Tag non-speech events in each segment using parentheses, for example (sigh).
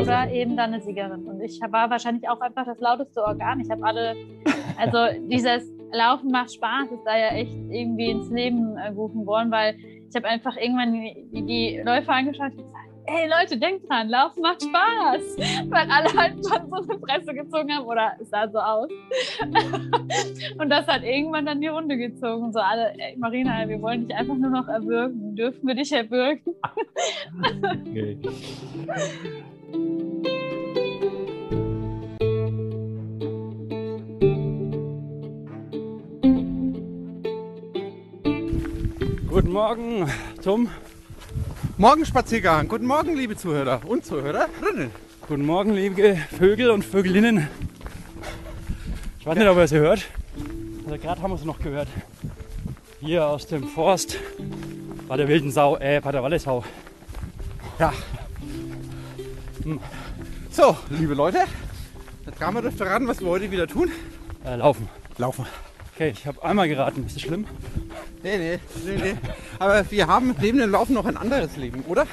Also. oder eben dann eine Siegerin. Und ich war wahrscheinlich auch einfach das lauteste Organ. Ich habe alle, also dieses Laufen macht Spaß, ist da ja echt irgendwie ins Leben äh, gerufen worden, weil ich habe einfach irgendwann die, die Läufer angeschaut und gesagt, hey Leute, denkt dran, Laufen macht Spaß. Weil alle halt schon so eine Presse gezogen haben oder es sah so aus. (laughs) und das hat irgendwann dann die Runde gezogen. So alle, ey Marina, wir wollen dich einfach nur noch erwürgen. Dürfen wir dich erwürgen? (laughs) Okay. (laughs) Guten Morgen zum Morgenspaziergang. Guten Morgen, liebe Zuhörer und Zuhörerinnen. Guten Morgen, liebe Vögel und Vögelinnen. Ich weiß nicht, ob ihr es hört. Also gerade haben wir es noch gehört. Hier aus dem Forst bei der wilden Sau, äh, bei der Wallesau. Ja. Hm. So, liebe Leute, jetzt kamen wir dürfte raten, was wir heute wieder tun. Äh, laufen. Laufen. Okay, ich habe einmal geraten. Ist das schlimm? Nee, nee, nee, nee. Aber wir haben neben dem Laufen noch ein anderes Leben, oder?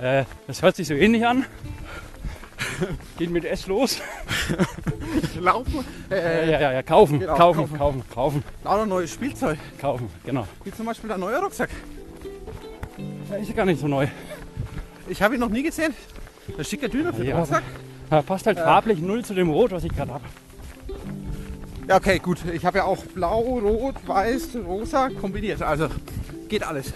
Äh, das hört sich so ähnlich an. Geht mit S los. Laufen, Äh, äh, ja, ja, ja, kaufen, Genau, kaufen, kaufen. kaufen, kaufen, lauter neues Spielzeug. kaufen, genau. Wie zum Beispiel der neue Rucksack. Der ist ja gar nicht so neu. Ich habe ihn noch nie gesehen. Der schicke Düne für den Ja. Rucksack. Er passt halt farblich null zu dem Rot, was ich gerade habe. Ja, okay, gut. Ich habe ja auch blau, rot, weiß, rosa kombiniert. Also geht alles.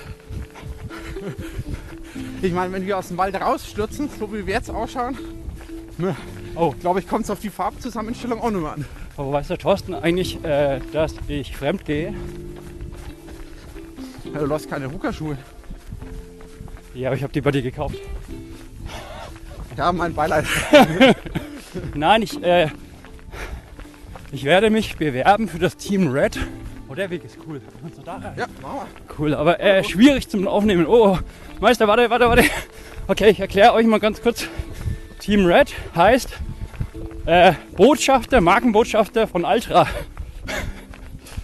Ich meine, wenn wir aus dem Wald rausstürzen, so wie wir jetzt ausschauen, ne, Oh. glaube ich, kommt es auf die Farbzusammenstellung auch nochmal an. Aber weißt du, Thorsten, eigentlich, äh, dass ich fremd gehe? Ja, Du läufst keine Ruckerschuhe. Ja, aber ich habe die bei dir gekauft. Ja, mein Beileid. (laughs) Nein, ich, äh, ich werde mich bewerben für das Team Red. Oh, der Weg ist cool. Kannst du da rein? Ja, machen wir. Cool, aber äh, schwierig zum Aufnehmen. Oh, Meister, warte, warte, warte. Okay, ich erkläre euch mal ganz kurz. Team Red heißt äh, Botschafter, Markenbotschafter von Ultra.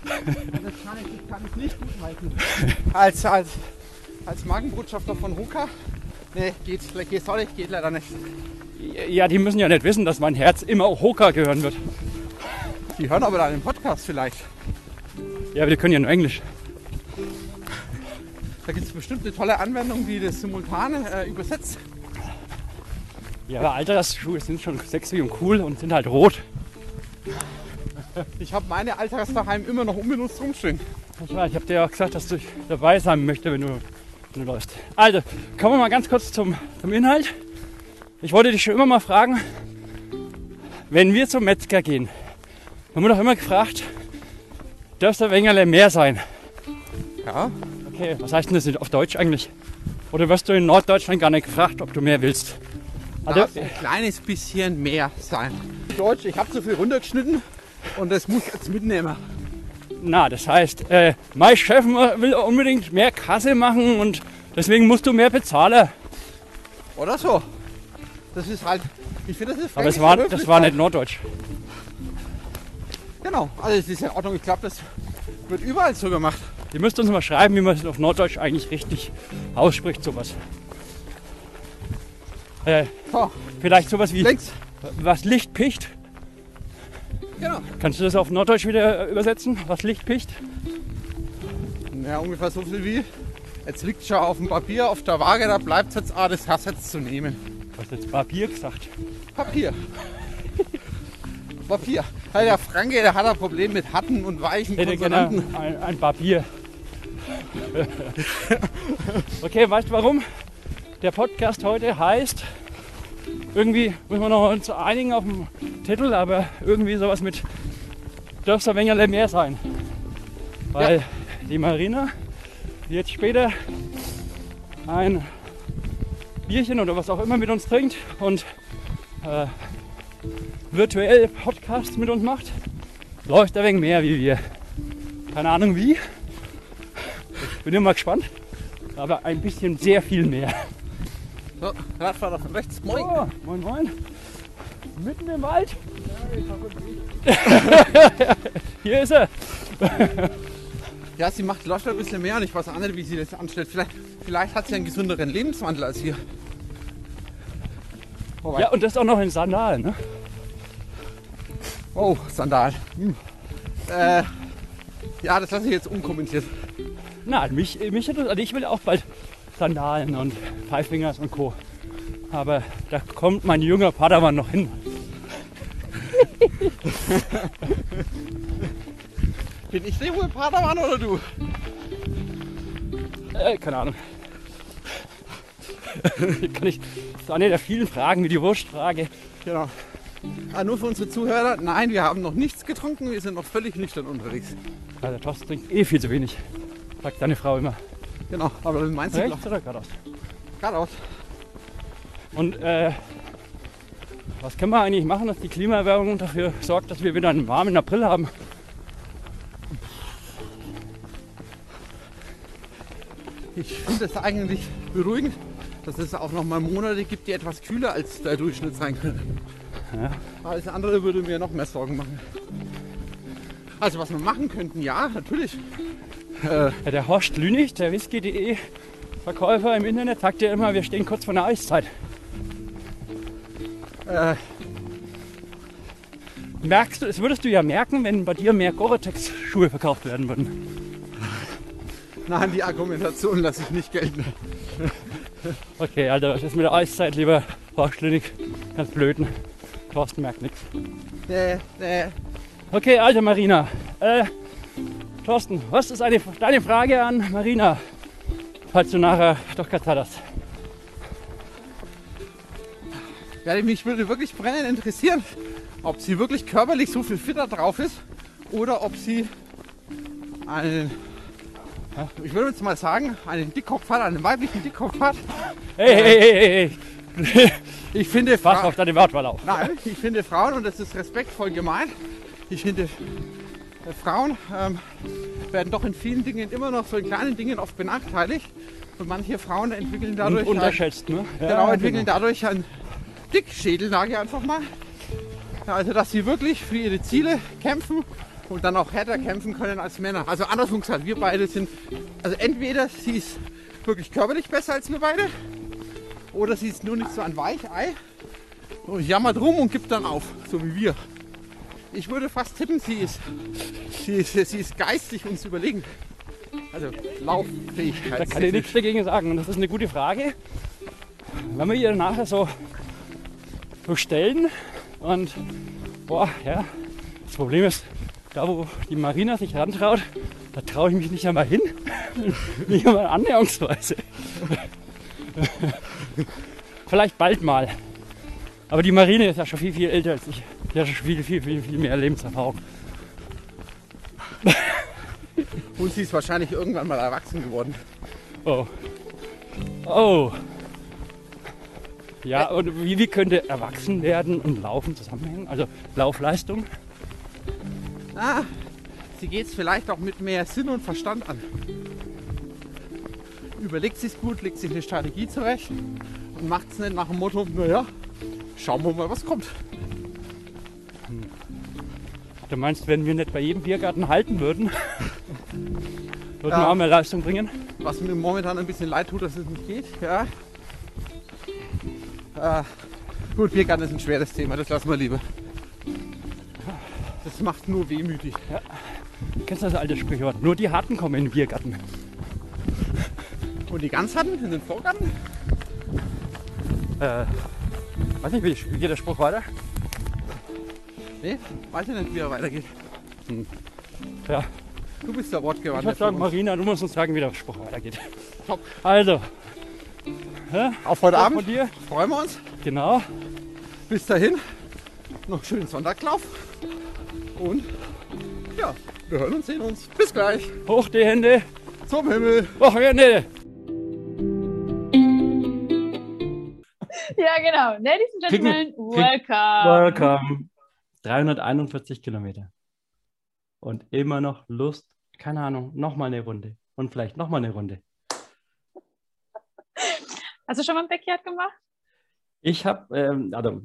Das kann ich, das kann ich nicht gut halten. Als, als, als Markenbotschafter von Hoka? Nee, geht, geht, sorry, geht leider nicht. Ja, die müssen ja nicht wissen, dass mein Herz immer Hoka gehören wird. Die hören aber dann den Podcast vielleicht. Ja, aber die können ja nur Englisch. Da gibt es bestimmt eine tolle Anwendung, die das simultan äh, übersetzt. Ja, aber Altersschuhe sind schon sexy und cool und sind halt rot. Ich habe meine Alltags daheim immer noch unbenutzt rumstehen. Ich weiß, ich habe dir ja auch gesagt, dass ich dabei sein möchte, wenn du, wenn du läufst. Also, kommen wir mal ganz kurz zum, zum Inhalt. Ich wollte dich schon immer mal fragen, wenn wir zum Metzger gehen, haben wir doch immer gefragt, darf der Wengerle mehr sein? Ja, Okay, was heißt denn das auf Deutsch eigentlich? Oder wirst du in Norddeutschland gar nicht gefragt, ob du mehr willst? Also, darf ein kleines bisschen mehr sein. Deutsch, ich habe zu viel runtergeschnitten und das muss ich jetzt mitnehmen. na, das heißt, äh, mein Chef will unbedingt mehr Kasse machen und deswegen musst du mehr bezahlen. Oder so. Das ist halt, ich finde, das ist Aber es war, das war nicht Norddeutsch. Genau, also es ist in Ordnung. Ich glaube, das wird überall so gemacht. Ihr müsst uns mal schreiben, wie man es auf Norddeutsch eigentlich richtig ausspricht, sowas. Äh, vielleicht sowas wie links. was Licht picht. Genau. Kannst du das auf Norddeutsch wieder äh, übersetzen? Was Licht picht? Ja, ungefähr so viel wie. Jetzt liegt schon auf dem Papier, auf der Waage, da bleibt es jetzt, ah, das hast jetzt zu nehmen. Du hast jetzt Papier gesagt. Papier. Papier. Ja, der Franke, der hat ein Problem mit harten und weichen Hätte gerne Konsonanten. ein, ein Papier. okay, weißt du warum? Der Podcast heute heißt, irgendwie müssen wir noch uns einigen auf dem Titel, aber irgendwie sowas mit darf ein wenig mehr sein. Weil die Marina jetzt später ein Bierchen oder was auch immer mit uns trinkt und äh, virtuell Podcast mit uns macht, läuft ein wenig mehr wie wir. Keine Ahnung wie. Ich bin immer gespannt. Aber ein bisschen sehr viel mehr. So, Radfahrer von rechts. Moin. Oh, moin moin. Mitten im Wald. (laughs) Hier ist er. Ja, sie macht läuft ein bisschen mehr und ich weiß auch nicht, wie sie das anstellt. Vielleicht, vielleicht hat sie einen gesünderen Lebenswandel als wir. Wobei- Ja, und das auch noch in Sandalen, ne? Oh, Sandalen. Hm. Äh, ja, das lasse ich jetzt unkommentiert. Na, mich, mich interessiert, also ich will auch bald Sandalen und Five Fingers und Co. Aber da kommt mein junger Padawan noch hin. (laughs) Bin ich der hohe Padawan oder du? Äh, keine Ahnung. (laughs) Kann ich, das ist eine der vielen Fragen, wie die Wurstfrage. Genau. Ah, nur für unsere Zuhörer, nein, wir haben noch nichts getrunken, wir sind noch völlig nüchtern unterwegs. Also, der Thorsten trinkt eh viel zu wenig. Sagt deine Frau immer. Genau, aber meinst du Rechts oder geradeaus? geradeaus? Und äh, was können wir eigentlich machen, dass die Klimaerwärmung dafür sorgt, dass wir wieder einen warmen April haben? Ich finde es eigentlich beruhigend, dass es auch noch mal Monate gibt, die etwas kühler als der Durchschnitt sein können. Ja. Alles andere würde mir noch mehr Sorgen machen. Also was wir machen könnten, ja, natürlich. Äh, Ja, der Horst Lünig, der Whisky.de Verkäufer im Internet, sagt ja immer, wir stehen kurz vor einer Eiszeit. äh, Merkst du, das würdest du ja merken, wenn bei dir mehr Gore-Tex-Schuhe verkauft werden würden. nein, die Argumentation lasse ich nicht gelten. Okay, also das ist mit der Eiszeit, lieber Horst Lünig, ganz blöden. Thorsten merkt nichts. Nee, nee. Okay, alte Marina. Äh, Thorsten, was ist eine, deine Frage an Marina? Falls du nachher doch Zeit hast. Ja, mich würde wirklich brennend interessieren, ob sie wirklich körperlich so viel fitter drauf ist oder ob sie einen, ich würde jetzt mal sagen, einen Dickkopf hat, einen weiblichen Dickkopf hat. Hey, hey, hey, hey, hey. (laughs) Ich finde, Pass auf deine Wortwahl auf. Nein, ich finde Frauen, und das ist respektvoll gemeint, ich finde, äh, Frauen ähm, werden doch in vielen Dingen immer noch so in kleinen Dingen oft benachteiligt. Und manche Frauen entwickeln dadurch, Und unterschätzt, ne? ein, genau, entwickeln dadurch einen Dickschädel, sage ich einfach mal. Ja, Also, dass sie wirklich für ihre Ziele kämpfen und dann auch härter kämpfen können als Männer. Also andersrum gesagt, wir beide sind, also entweder sie ist wirklich körperlich besser als wir beide oder sie ist nur nicht so ein Weichei und jammert rum und gibt dann auf, so wie wir. Ich würde fast tippen, sie ist, sie ist, sie ist geistig uns überlegen. Also Lauffähigkeit. Da kann ich nichts dagegen sagen. Und das ist eine gute Frage. Wenn wir ihr nachher so, so stellen und boah, ja, das Problem ist, da wo die Marina sich rantraut, da traue ich mich nicht einmal hin. (laughs) nicht einmal annäherungsweise. (laughs) Vielleicht bald mal. Aber die Marine ist ja schon viel, viel älter als ich. Die hat schon viel, viel, viel, viel mehr Lebenserfahrung. (laughs) Und sie ist wahrscheinlich irgendwann mal erwachsen geworden. Oh. Oh. Ja, und wie, wie könnte erwachsen werden und Laufen zusammenhängen? Also Laufleistung? Ah, sie geht es vielleicht auch mit mehr Sinn und Verstand an. Überlegt sich gut, legt sich eine Strategie zurecht und macht es nicht nach dem Motto, naja, schauen wir mal, was kommt. Du meinst, wenn wir nicht bei jedem Biergarten halten würden, (laughs) würden Ja. wir auch mehr Leistung bringen? Was mir momentan ein bisschen leid tut, dass es nicht geht. Ja. Äh, gut, Biergarten ist ein schweres Thema, das lassen wir lieber. Das macht nur wehmütig. Kennst du das alte Sprichwort? Nur die Harten kommen in den Biergarten. Und die ganz hatten in den Vorgarten? Äh, weiß nicht, wie, wie geht der Spruch weiter? Nee, weiß ich nicht, wie er weitergeht. Ja, Du bist der ich Wortgewandt. würde sagen, Marina, du musst uns sagen, wie der Spruch weitergeht. Top. Also, Auf heute von Abend dir, freuen wir uns. genau. Bis dahin, noch einen schönen Sonntaglauf. Und ja, wir hören uns, sehen uns. Bis gleich. Hoch die Hände. Zum Himmel. Wochenende. Ja, genau. Ladies and Gentlemen, welcome. Welcome. 341 Kilometer. Und immer noch Lust, keine Ahnung, nochmal eine Runde. Und vielleicht nochmal eine Runde. Hast du schon mal ein Backyard gemacht? Ich habe, ähm, also,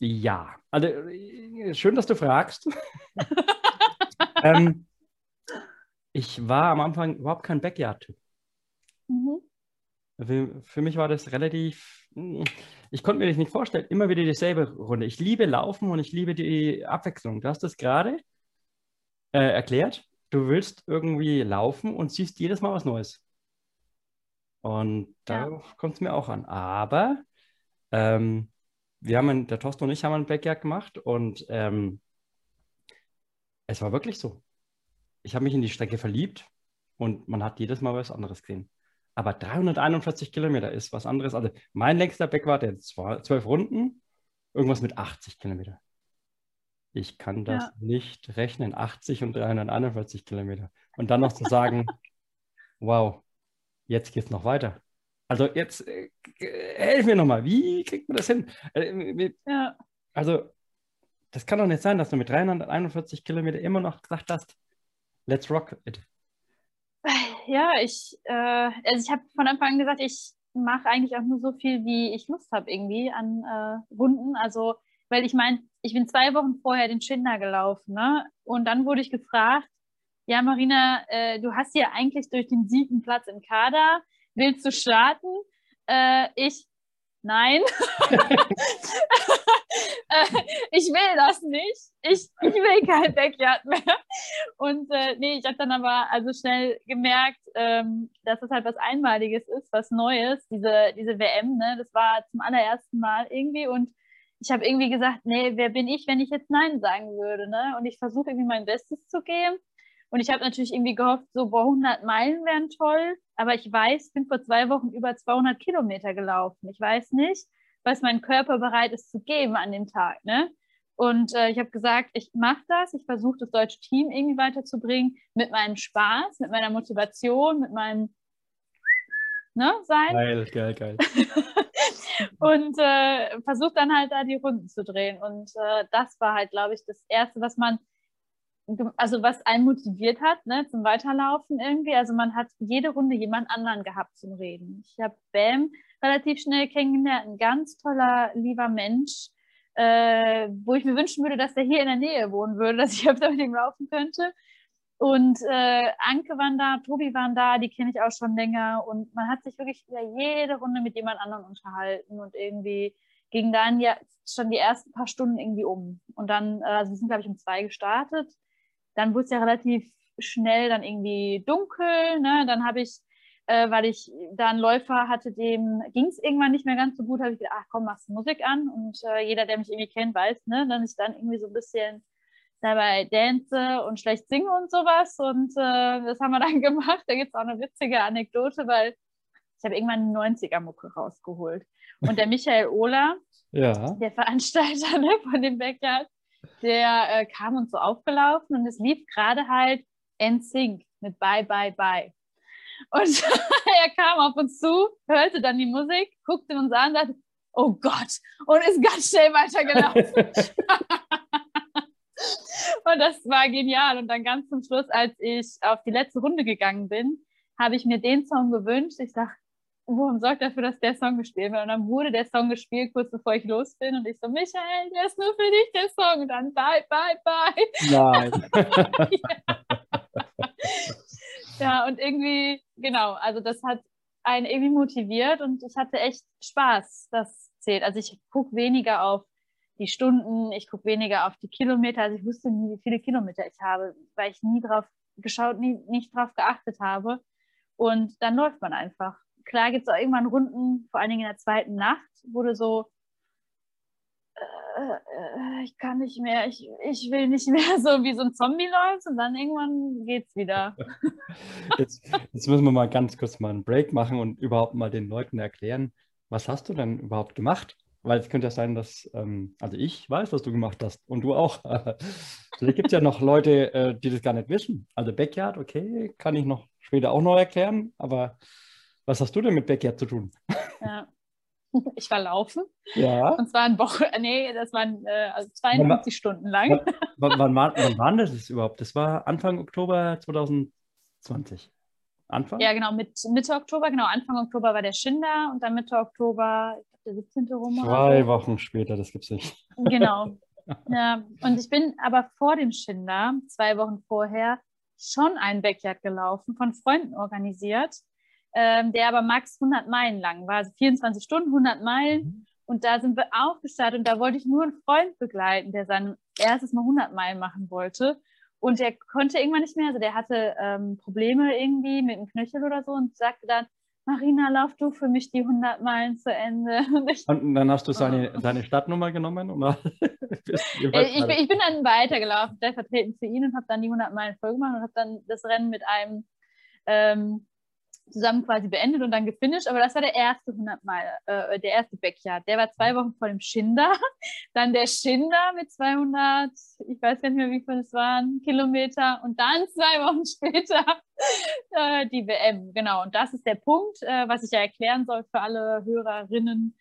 ja. Also, äh, schön, dass du fragst. (laughs) ähm, ich war am Anfang überhaupt kein Backyard-Typ. Mhm. Für, für mich war das relativ, hm, ich konnte mir das nicht vorstellen, immer wieder dieselbe Runde. Ich liebe Laufen und ich liebe die Abwechslung. Du hast das gerade äh, erklärt. Du willst irgendwie laufen und siehst jedes Mal was Neues. Und da Ja. kommt es mir auch an. Aber ähm, wir haben, ein- der Thorsten und ich haben ein Backyard gemacht und ähm, es war wirklich so. Ich habe mich in die Strecke verliebt und man hat jedes Mal was anderes gesehen. Aber 341 Kilometer ist was anderes. Also mein längster Backyard, der zwar zwölf Runden, irgendwas mit 80 Kilometer. Ich kann das Ja. nicht rechnen. 80 und 341 Kilometer. Und dann noch zu sagen, (laughs) wow, jetzt geht's noch weiter. Also jetzt äh, äh, helf mir nochmal, wie kriegt man das hin? Äh, mit- Ja. also, das kann doch nicht sein, dass du mit 341 Kilometer immer noch gesagt hast, let's rock it. Ja, ich, äh, also ich habe von Anfang an gesagt, ich mache eigentlich auch nur so viel, wie ich Lust habe irgendwie an äh, Runden. Also, weil ich meine, ich bin zwei Wochen vorher den Schinder gelaufen, ne? Und dann wurde ich gefragt, ja, Marina, äh, du hast ja eigentlich durch den siebten Platz im Kader, willst du starten? Äh, ich, nein. (laughs) äh, ich will das nicht. Ich, ich will kein Backyard mehr. Und äh, nee, ich habe dann aber also schnell gemerkt, ähm, dass es halt was Einmaliges ist, was Neues, diese, diese WM, ne? Das war zum allerersten Mal irgendwie und ich habe irgendwie gesagt, nee, wer bin ich, wenn ich jetzt Nein sagen würde, ne? Und ich versuche irgendwie mein Bestes zu geben. Und ich habe natürlich irgendwie gehofft, so, boah, 100 Meilen wären toll. Aber ich weiß, ich bin vor zwei Wochen über 200 Kilometer gelaufen. Ich weiß nicht, was mein Körper bereit ist zu geben an dem Tag, ne? Und äh, ich habe gesagt, ich mache das, ich versuche das deutsche Team irgendwie weiterzubringen mit meinem Spaß, mit meiner Motivation, mit meinem ne, Sein Geil, geil, geil. (laughs) und äh, versuche dann halt da die Runden zu drehen. Und äh, das war halt, glaube ich, das Erste, was man, also was einen motiviert hat, ne, zum Weiterlaufen irgendwie. Also man hat jede Runde jemand anderen gehabt zum Reden. Ich habe Bam relativ schnell kennengelernt, ein ganz toller, lieber Mensch, äh, wo ich mir wünschen würde, dass der hier in der Nähe wohnen würde, (laughs) dass ich öfter mit ihm laufen könnte. Und äh, Anke waren da, Tobi waren da, die kenne ich auch schon länger. Und man hat sich wirklich über jede Runde mit jemand anderem unterhalten und irgendwie ging dann ja schon die ersten paar Stunden irgendwie um. Und dann, äh, also wir sind, glaube ich, um zwei gestartet. Dann wurde es ja relativ schnell dann irgendwie dunkel. Ne? Dann habe ich, äh, weil ich da einen Läufer hatte, dem ging es irgendwann nicht mehr ganz so gut, habe ich gedacht, ach komm, machst du Musik an. Und äh, jeder, der mich irgendwie kennt, weiß, ne, dass ich dann irgendwie so ein bisschen dabei dance und schlecht singe und sowas. Und äh, das haben wir dann (laughs) gemacht. Da gibt es auch eine witzige Anekdote, weil ich habe irgendwann eine 90er-Mucke rausgeholt. Und der Michael Ohler, Ja. der Veranstalter (laughs) ne, von dem Backyard, der äh, kam uns so aufgelaufen und es lief gerade halt NSYNC mit Bye, Bye, Bye. Und (laughs) er kam auf uns zu, hörte dann die Musik, guckte uns an und sagte, oh Gott, und ist ganz schnell weitergelaufen. (laughs) Und das war genial. Und dann ganz zum Schluss, als ich auf die letzte Runde gegangen bin, habe ich mir den Song gewünscht. Ich sage, warum sorgt dafür, dass der Song gespielt wird? Und dann wurde der Song gespielt, kurz bevor ich los bin. Und ich so, Michael, der ist nur für dich, der Song. Und dann bye, bye, bye. Nein. (laughs) Ja, und irgendwie, genau, also das hat einen irgendwie motiviert und ich hatte echt Spaß. Das zählt. Also ich gucke weniger auf die Stunden, ich gucke weniger auf die Kilometer. Also ich wusste nie, wie viele Kilometer ich habe, weil ich nie drauf geschaut, nie, nicht drauf geachtet habe. Und dann läuft man einfach. Klar gibt es auch irgendwann Runden, vor allen Dingen in der zweiten Nacht, wo du so, äh, äh, ich kann nicht mehr, ich, ich will nicht mehr, (laughs) so wie so ein Zombie läufst und dann irgendwann geht's wieder. (laughs) Jetzt, jetzt müssen wir mal ganz kurz mal einen Break machen und überhaupt mal den Leuten erklären, was hast du denn überhaupt gemacht? Weil es könnte ja sein, dass, ähm, also ich weiß, was du gemacht hast und du auch. (laughs) Vielleicht gibt es ja noch Leute, äh, die das gar nicht wissen. Also Backyard, okay, kann ich noch später auch noch erklären, aber was hast du denn mit Backyard zu tun? Ja. (laughs) Ich war laufen Ja. und zwar ein Woche, (laughs) nee, das waren äh, also 52 Stunden lang. Wann, wann, war, wann (laughs) war das überhaupt? Das war Anfang Oktober 2020. Anfang? Ja, genau, mit Mitte Oktober, genau, Anfang Oktober war der Schinder und dann Mitte Oktober, ich glaube, der 17. rum. Zwei. Wochen später, das gibt's nicht. Genau. Ja, und ich bin aber vor dem Schinder, zwei Wochen vorher, schon ein Backyard gelaufen, von Freunden organisiert. Ähm, der aber max 100 Meilen lang war. Also 24 Stunden, 100 Meilen. Mhm. Und da sind wir auch gestartet und da wollte ich nur einen Freund begleiten, der sein erstes Mal 100 Meilen machen wollte. Und der konnte irgendwann nicht mehr, also der hatte ähm, Probleme irgendwie mit dem Knöchel oder so und sagte dann, Marina, lauf du für mich die 100 Meilen zu Ende. (laughs) Und ich, Und dann hast du seine, (laughs) seine Stadtnummer genommen? Oder? (laughs) Äh, ich, bin, ich bin dann weitergelaufen, stellvertretend für ihn und habe dann die 100 Meilen voll gemacht und habe dann das Rennen mit einem ähm, zusammen quasi beendet und dann gefinisht. Aber das war der erste 100 Meilen, äh, der erste Backyard. Der war zwei Wochen vor dem Schinder. (laughs) Dann der Schinder mit 200, ich weiß gar nicht mehr, wie viel es waren, Kilometer. Und dann (laughs) zwei Wochen später (laughs) äh, die WM. Genau. Und das ist der Punkt, äh, was ich ja erklären soll für alle Hörerinnen.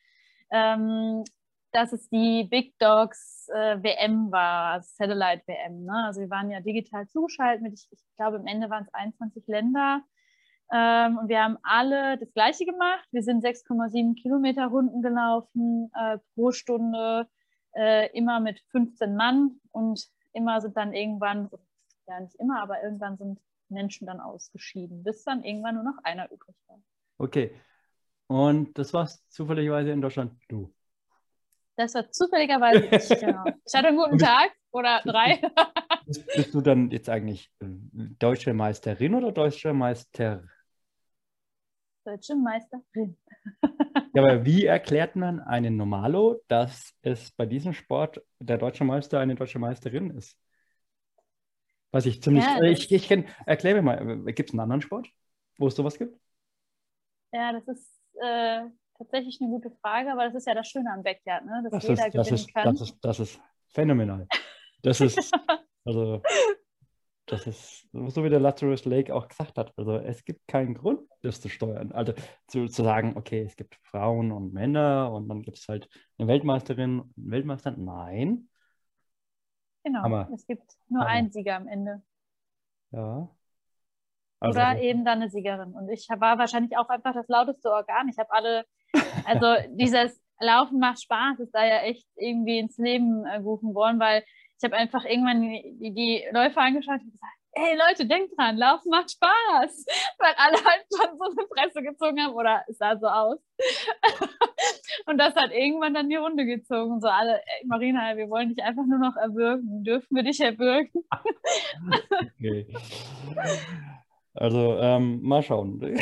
Ähm, dass es die Big Dogs äh, WM war, also Satellite WM. Ne? Also wir waren ja digital zugeschaltet mit, ich, ich glaube, am Ende waren es 21 Länder. Ähm, und wir haben alle das Gleiche gemacht. Wir sind 6,7 Kilometer Runden gelaufen äh, pro Stunde, äh, immer mit 15 Mann. Und immer sind dann irgendwann, ja nicht immer, aber irgendwann sind Menschen dann ausgeschieden, bis dann irgendwann nur noch einer übrig war. Okay. Und das war's zufälligerweise in Deutschland du. Das war zufälligerweise ich, (laughs) genau. Ich hatte einen guten Tag oder drei. Bist, bist du dann jetzt eigentlich äh, deutsche Meisterin oder deutscher Meister? Deutsche Meisterin. Ja, aber wie erklärt man einem Normalo, dass es bei diesem Sport der deutsche Meister eine deutsche Meisterin ist? Was ich ziemlich. Ja, äh, ich ich kenn, erklär mir mal, gibt es einen anderen Sport, wo es sowas gibt? Ja, das ist äh, tatsächlich eine gute Frage, aber das ist ja das Schöne am Backyard, ne? dass Das jeder ist, das, gewinnen ist, kann. das, ist, das ist phänomenal. Das ist, (laughs) also, das ist, so wie der Lazarus Lake auch gesagt hat, also es gibt keinen Grund, das zu steuern. Also zu, zu sagen, okay, es gibt Frauen und Männer und dann gibt es halt eine Weltmeisterin und einen Weltmeister. Nein, genau, Hammer. es gibt nur Hammer. einen Sieger am Ende. ja. Also, Oder eben dann eine Siegerin. Und ich war wahrscheinlich auch einfach das lauteste Organ. Ich habe alle, also (laughs) dieses Laufen macht Spaß, ist da ja echt irgendwie ins Leben äh, gerufen worden, weil ich habe einfach irgendwann die, die Läufer angeschaut und gesagt, hey Leute, denkt dran, Laufen macht Spaß. (laughs) Weil alle halt schon so eine Presse gezogen haben oder es sah so aus. (laughs) und das hat irgendwann dann die Runde gezogen. So alle, ey, Marina, wir wollen dich einfach nur noch erwürgen. Dürfen wir dich erwürgen? okay. Also, ähm, mal schauen.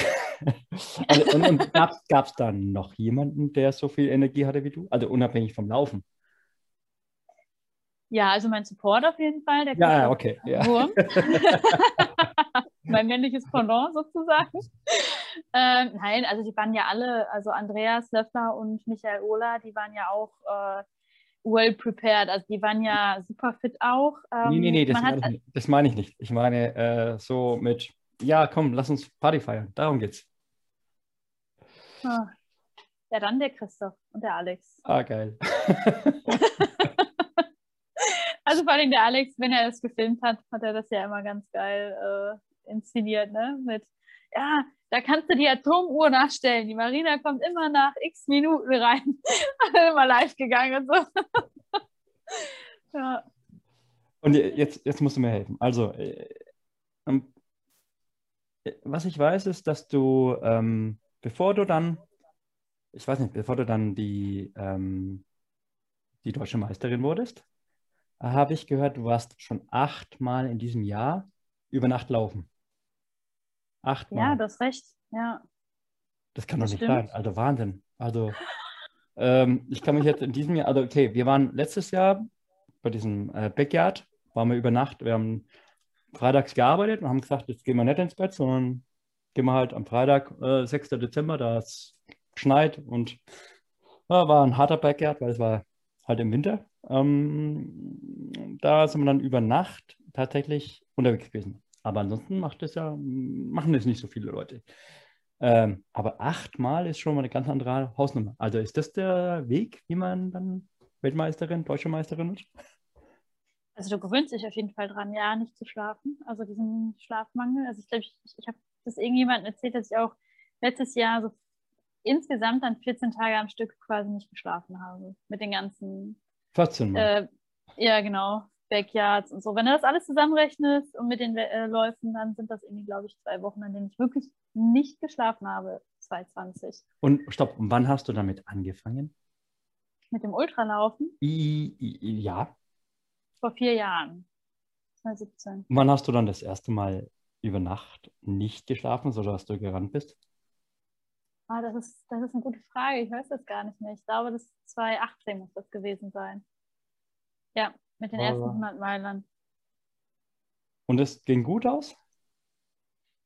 Also, und und gab es da noch jemanden, der so viel Energie hatte wie du? Also unabhängig vom Laufen. Ja, also mein Support auf jeden Fall. Der Ja, okay. Ja. Wurm. (laughs) (laughs) mein männliches Pendant sozusagen. Ähm, nein, also die waren ja alle, also Andreas Löffler und Michael Ohler, die waren ja auch äh, well prepared. Also die waren ja super fit auch. Ähm, Nee, nee, nee, das meine hat, ich, nicht. das meine ich nicht. Ich meine äh, so mit, ja, komm, lass uns Party feiern. Darum geht's. Ah. ja, dann der Christoph und der Alex. Ah, geil. (laughs) Also vor allem der Alex, wenn er das gefilmt hat, hat er das ja immer ganz geil äh, inszeniert, ne? Mit, ja, da kannst du die Atomuhr nachstellen. Die Marina kommt immer nach x Minuten rein. (laughs) immer live gegangen und so. (laughs) ja. Und jetzt, jetzt musst du mir helfen. Also, äh, ähm, äh, was ich weiß, ist, dass du, ähm, bevor du dann, ich weiß nicht, bevor du dann die, ähm, die deutsche Meisterin wurdest, habe ich gehört, du warst schon achtmal in diesem Jahr über Nacht laufen. Achtmal. ja, du hast recht. Ja. Das kann doch Das nicht stimmt. sein. Also Wahnsinn. Also ähm, ich kann mich jetzt in diesem Jahr, also okay, wir waren letztes Jahr bei diesem äh, Backyard, waren wir über Nacht, wir haben freitags gearbeitet und haben gesagt, jetzt gehen wir nicht ins Bett, sondern gehen wir halt am Freitag, äh, 6. Dezember, da es geschneit und ja, war ein harter Backyard, weil es war halt im Winter. Ähm, da sind wir dann über Nacht tatsächlich unterwegs gewesen. Aber ansonsten macht es ja, machen es nicht so viele Leute. Ähm, aber achtmal ist schon mal eine ganz andere Hausnummer. Also ist das der Weg, wie man dann Weltmeisterin, deutsche Meisterin wird? Also du gewöhnst dich auf jeden Fall dran, ja, nicht zu schlafen. Also diesen Schlafmangel. Also ich glaube, ich, ich habe das irgendjemandem erzählt, dass ich auch letztes Jahr so insgesamt dann 14 Tage am Stück quasi nicht geschlafen habe. Mit den ganzen 14 Mal. Äh, ja, genau. Backyards und so. Wenn du das alles zusammenrechnest und mit den äh, Läufen, dann sind das irgendwie, glaube ich, zwei Wochen, in denen ich wirklich nicht geschlafen habe, 2020. Und stopp, wann hast du damit angefangen? Mit dem Ultralaufen? I, I, ja. Vor vier Jahren. 2017. Wann hast du dann das erste Mal über Nacht nicht geschlafen, sodass du gerannt bist? Ah, das ist, das ist eine gute Frage. Ich weiß das gar nicht mehr. Ich glaube, das 2018 muss das gewesen sein. Ja, mit den Aber- ersten 100 Meilern. Und es ging gut aus?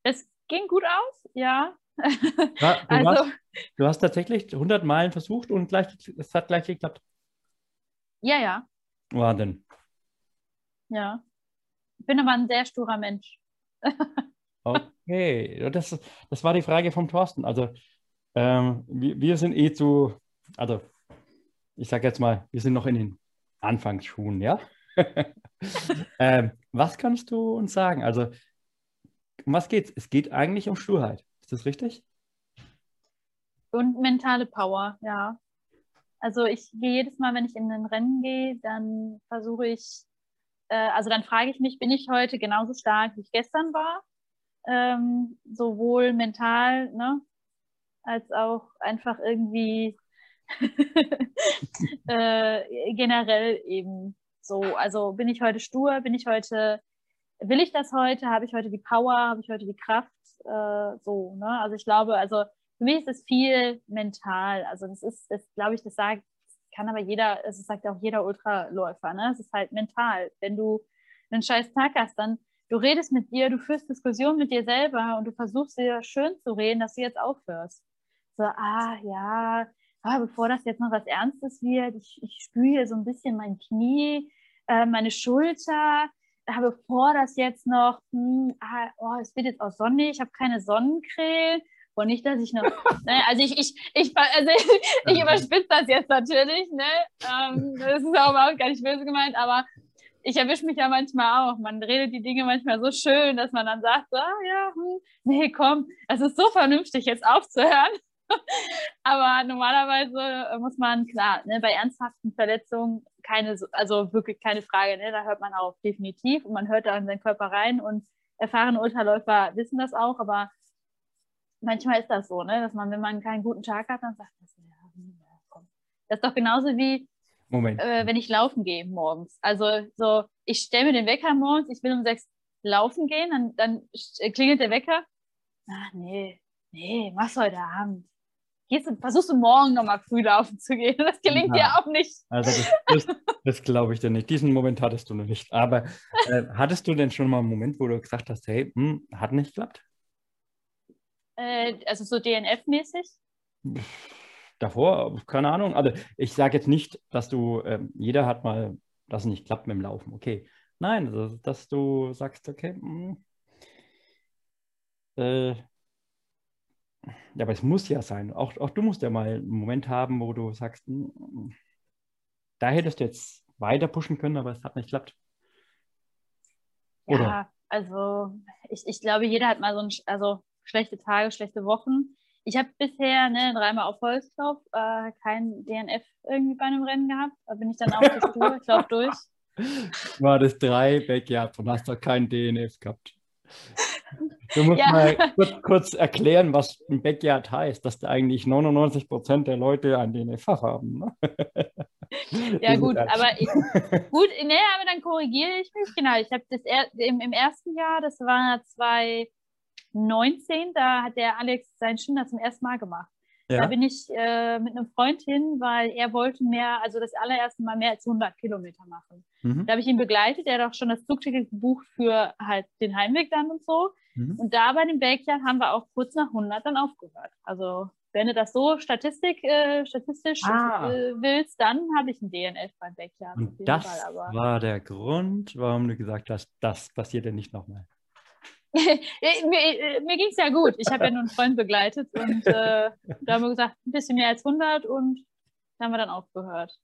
Es ging gut aus, ja. Ja, (laughs) du, also, hast, du hast tatsächlich 100 Meilen versucht und gleich, es hat gleich geklappt. ja, ja, Wahnsinn. ja. Ich bin aber ein sehr sturer Mensch. (laughs) Okay, das, das war die Frage vom Thorsten. Also, ähm, wir, wir sind eh zu, also, ich sage jetzt mal, wir sind noch in den Anfangsschuhen, ja? (laughs) ähm, was kannst du uns sagen? Also, um was geht's? Es geht eigentlich um Sturheit. Ist das richtig? Und mentale Power, ja. Also ich gehe jedes Mal, wenn ich in ein Rennen gehe, dann versuche ich, äh, also dann frage ich mich, bin ich heute genauso stark, wie ich gestern war? Ähm, sowohl mental, ne, als auch einfach irgendwie (laughs) äh, generell eben so. Also bin ich heute stur, bin ich heute, will ich das heute, habe ich heute die Power, habe ich heute die Kraft, äh, so, ne? Also ich glaube, also für mich ist es viel mental. Also das ist, das glaube ich, das sagt, kann aber jeder, es sagt auch jeder Ultraläufer, ne? Es ist halt mental. Wenn du einen scheiß Tag hast, dann du redest mit dir, du führst Diskussionen mit dir selber und du versuchst dir schön zu reden, dass du jetzt aufhörst. So, ah ja, ah, bevor das jetzt noch was Ernstes wird, ich, ich spüre so ein bisschen mein Knie, äh, meine Schulter, ah, bevor das jetzt noch, hm, ah, oh, es wird jetzt auch sonnig, ich habe keine Sonnencreme. Und nicht, dass ich noch, (laughs) ne, also ich, ich, ich, also (laughs) ich überspitze das jetzt natürlich, ne? Ähm, das ist auch überhaupt gar nicht böse gemeint, aber ich erwische mich ja manchmal auch. Man redet die Dinge manchmal so schön, dass man dann sagt, so, ah ja, hm, nee, komm, es ist so vernünftig, jetzt aufzuhören. Aber normalerweise muss man, klar, ne, bei ernsthaften Verletzungen keine, also wirklich keine Frage, ne, da hört man auf, definitiv. Und man hört da in seinen Körper rein und erfahrene Ultraläufer wissen das auch, aber manchmal ist das so, ne, dass man, wenn man keinen guten Tag hat, dann sagt man, ja, hm, ja, komm. Das ist doch genauso wie, Moment. äh, wenn ich laufen gehe morgens. Also so, ich stelle mir den Wecker morgens, ich will um sechs laufen gehen, dann, dann sch- klingelt der Wecker. Ach nee, nee, mach's heute Abend. Gehst du, versuchst du morgen nochmal früh laufen zu gehen. Das gelingt Ja. dir auch nicht. Also das, das, das glaube ich dir nicht. Diesen Moment hattest du noch nicht. Aber äh, hattest du denn schon mal einen Moment, wo du gesagt hast, hey, hm, hat nicht geklappt? Äh, also so DNF-mäßig. Davor, keine Ahnung. Also ich sage jetzt nicht, dass du, ähm, jeder hat mal, dass es nicht klappt mit dem Laufen. Okay. Nein, also, dass du sagst, okay, hm, äh, ja, aber es muss ja sein. Auch, auch du musst ja mal einen Moment haben, wo du sagst, hm, da hättest du jetzt weiter pushen können, aber es hat nicht geklappt. Oder? Ja, also ich, ich glaube, jeder hat mal so ein, also schlechte Tage, schlechte Wochen. Ich habe bisher ne, dreimal auf Holzlauf äh, kein DNF irgendwie bei einem Rennen gehabt. Da bin ich dann auch zur Tour, ich laufe durch. (laughs) War das drei Backyards und hast doch keinen DNF gehabt. Du musst Ja. mal kurz, kurz erklären, was ein Backyard heißt, dass da eigentlich 99 Prozent der Leute ein DNF haben. Ne? Ja, gut, aber ich, gut, ne, aber dann korrigiere ich mich. Genau, ich habe das er, im, im ersten Jahr, das war 2019, da hat der Alex seinen Schinder zum ersten Mal gemacht. Da Ja, bin ich äh, mit einem Freund hin, weil er wollte mehr, also das allererste Mal mehr als 100 Kilometer machen. mhm. Da habe ich ihn begleitet, er hat auch schon das Zugticket gebucht für halt den Heimweg dann und so. Mhm. Und da bei dem Backyard haben wir auch kurz nach 100 dann aufgehört. Also wenn du das so Statistik, äh, statistisch Ah. äh, willst, dann habe ich ein DNF beim Backyard. Und das Fall, war der Grund, warum du gesagt hast, das passiert ja nicht nochmal. (laughs) mir, mir ging es ja gut. Ich habe ja nur einen Freund begleitet und äh, (laughs) da haben wir gesagt, ein bisschen mehr als 100 und da haben wir dann aufgehört.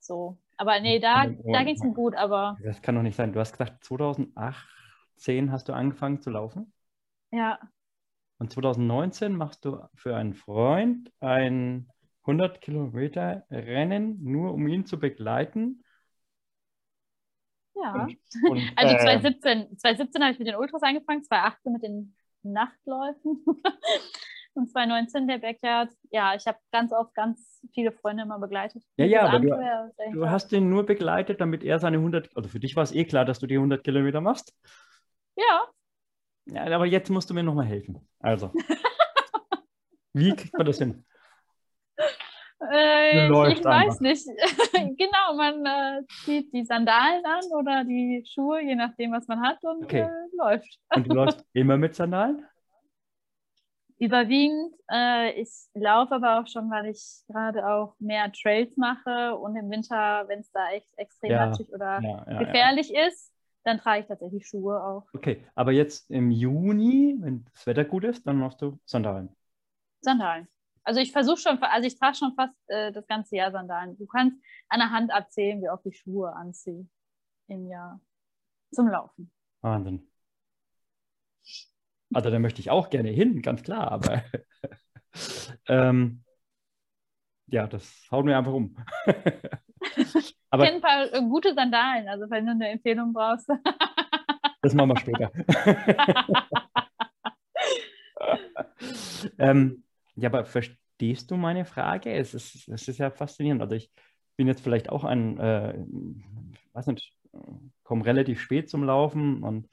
So. Aber nee, da, da ging es ihm gut, aber Das kann doch nicht sein. Du hast gesagt, 2018 hast du angefangen zu laufen ja, und 2019 machst du für einen Freund ein 100 Kilometer Rennen, nur um ihn zu begleiten. Ja. Und, und, (laughs) Also äh, 2017, 2017 habe ich mit den Ultras angefangen, 2018 mit den Nachtläufen (laughs) und 2019 der Backyard. Ja, ich habe ganz oft ganz viele Freunde immer begleitet. Ja, ja, aber du- Abenteuer Du hast den nur begleitet, damit er seine 100, also für dich war es eh klar, dass du die 100 Kilometer machst. Ja, Ja, aber jetzt musst du mir nochmal helfen. Also, (laughs) wie kriegt man das hin? Äh, ich weiß nicht. (laughs) genau, man äh, zieht die Sandalen an oder die Schuhe, je nachdem, was man hat und Okay. äh, läuft. Und du läufst (laughs) immer mit Sandalen? Überwiegend. Äh, ich laufe aber auch schon, weil ich gerade auch mehr Trails mache und im Winter, wenn es da echt extrem Ja, matschig oder ja, ja. gefährlich ist, dann trage ich tatsächlich Schuhe auch. Okay, aber jetzt im Juni, wenn das Wetter gut ist, dann machst du Sandalen. Sandalen. Also ich versuche schon, also ich trage schon fast äh, das ganze Jahr Sandalen. Du kannst an der Hand abzählen, wie oft ich Schuhe anziehe im Jahr zum Laufen. Wahnsinn. Also da möchte ich auch gerne hin, ganz klar, aber (laughs) ähm, ja, das haut mir einfach um. (laughs) Ich aber kenne ein paar äh, gute Sandalen, also wenn du eine Empfehlung brauchst. (laughs) das machen wir später. ähm, ja, aber verstehst du meine Frage? Es ist, es ist ja faszinierend. Also ich bin jetzt vielleicht auch ein, äh, weiß nicht, komme relativ spät zum Laufen und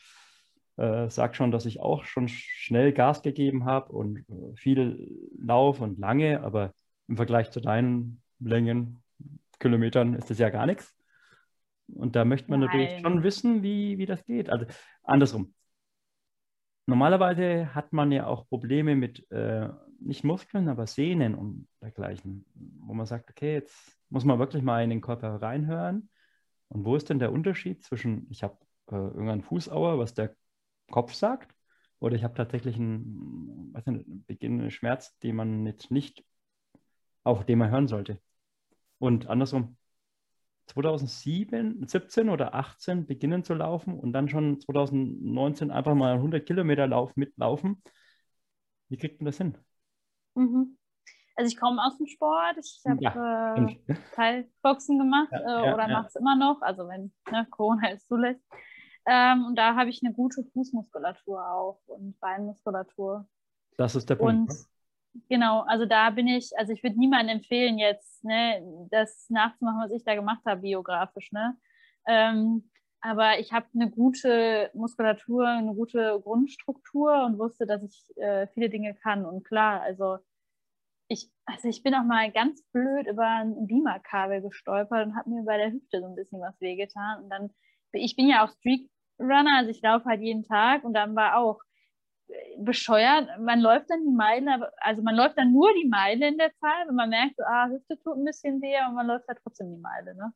äh, sag schon, dass ich auch schon schnell Gas gegeben habe und äh, viel Lauf und lange, aber im Vergleich zu deinen Längen, Kilometern ist das ja gar nichts. Und da möchte man natürlich Nein. schon wissen, wie, wie das geht. Also andersrum. Normalerweise hat man ja auch Probleme mit äh, nicht Muskeln, aber Sehnen und dergleichen, wo man sagt, okay, jetzt muss man wirklich mal in den Körper reinhören. Und wo ist denn der Unterschied zwischen, ich habe äh, irgendeinen Fußauer, was der Kopf sagt, oder ich habe tatsächlich einen, nicht, einen beginnenden Schmerz, den man jetzt nicht, auf den man hören sollte. Und andersrum, 2007, 17 oder 18 beginnen zu laufen und dann schon 2019 einfach mal einen 100 Kilometer Lauf mitlaufen. Wie kriegt man das hin? Mhm. Also ich komme aus dem Sport. Ich habe Ja, äh. Teilboxen gemacht Ja, äh, ja, oder ja. mache es immer noch, also wenn ne, Corona es zulässt. Ähm, und da habe ich eine gute Fußmuskulatur auch und Beinmuskulatur. Das ist der Punkt. Und genau, also da bin ich, also ich würde niemandem empfehlen, jetzt ne, das nachzumachen, was ich da gemacht habe, biografisch. Ne? Ähm, aber ich habe eine gute Muskulatur, eine gute Grundstruktur und wusste, dass ich äh, viele Dinge kann. Und klar, also ich, also ich bin auch mal ganz blöd über ein Beamer-Kabel gestolpert und habe mir bei der Hüfte so ein bisschen was wehgetan. Und dann, ich bin ja auch Street Runner, also ich laufe halt jeden Tag und dann war auch bescheuert. Man läuft dann die Meile, also man läuft dann nur die Meile in der Zeit und man merkt so, ah, Hüfte tut ein bisschen weh, aber man läuft halt trotzdem die Meile, ne?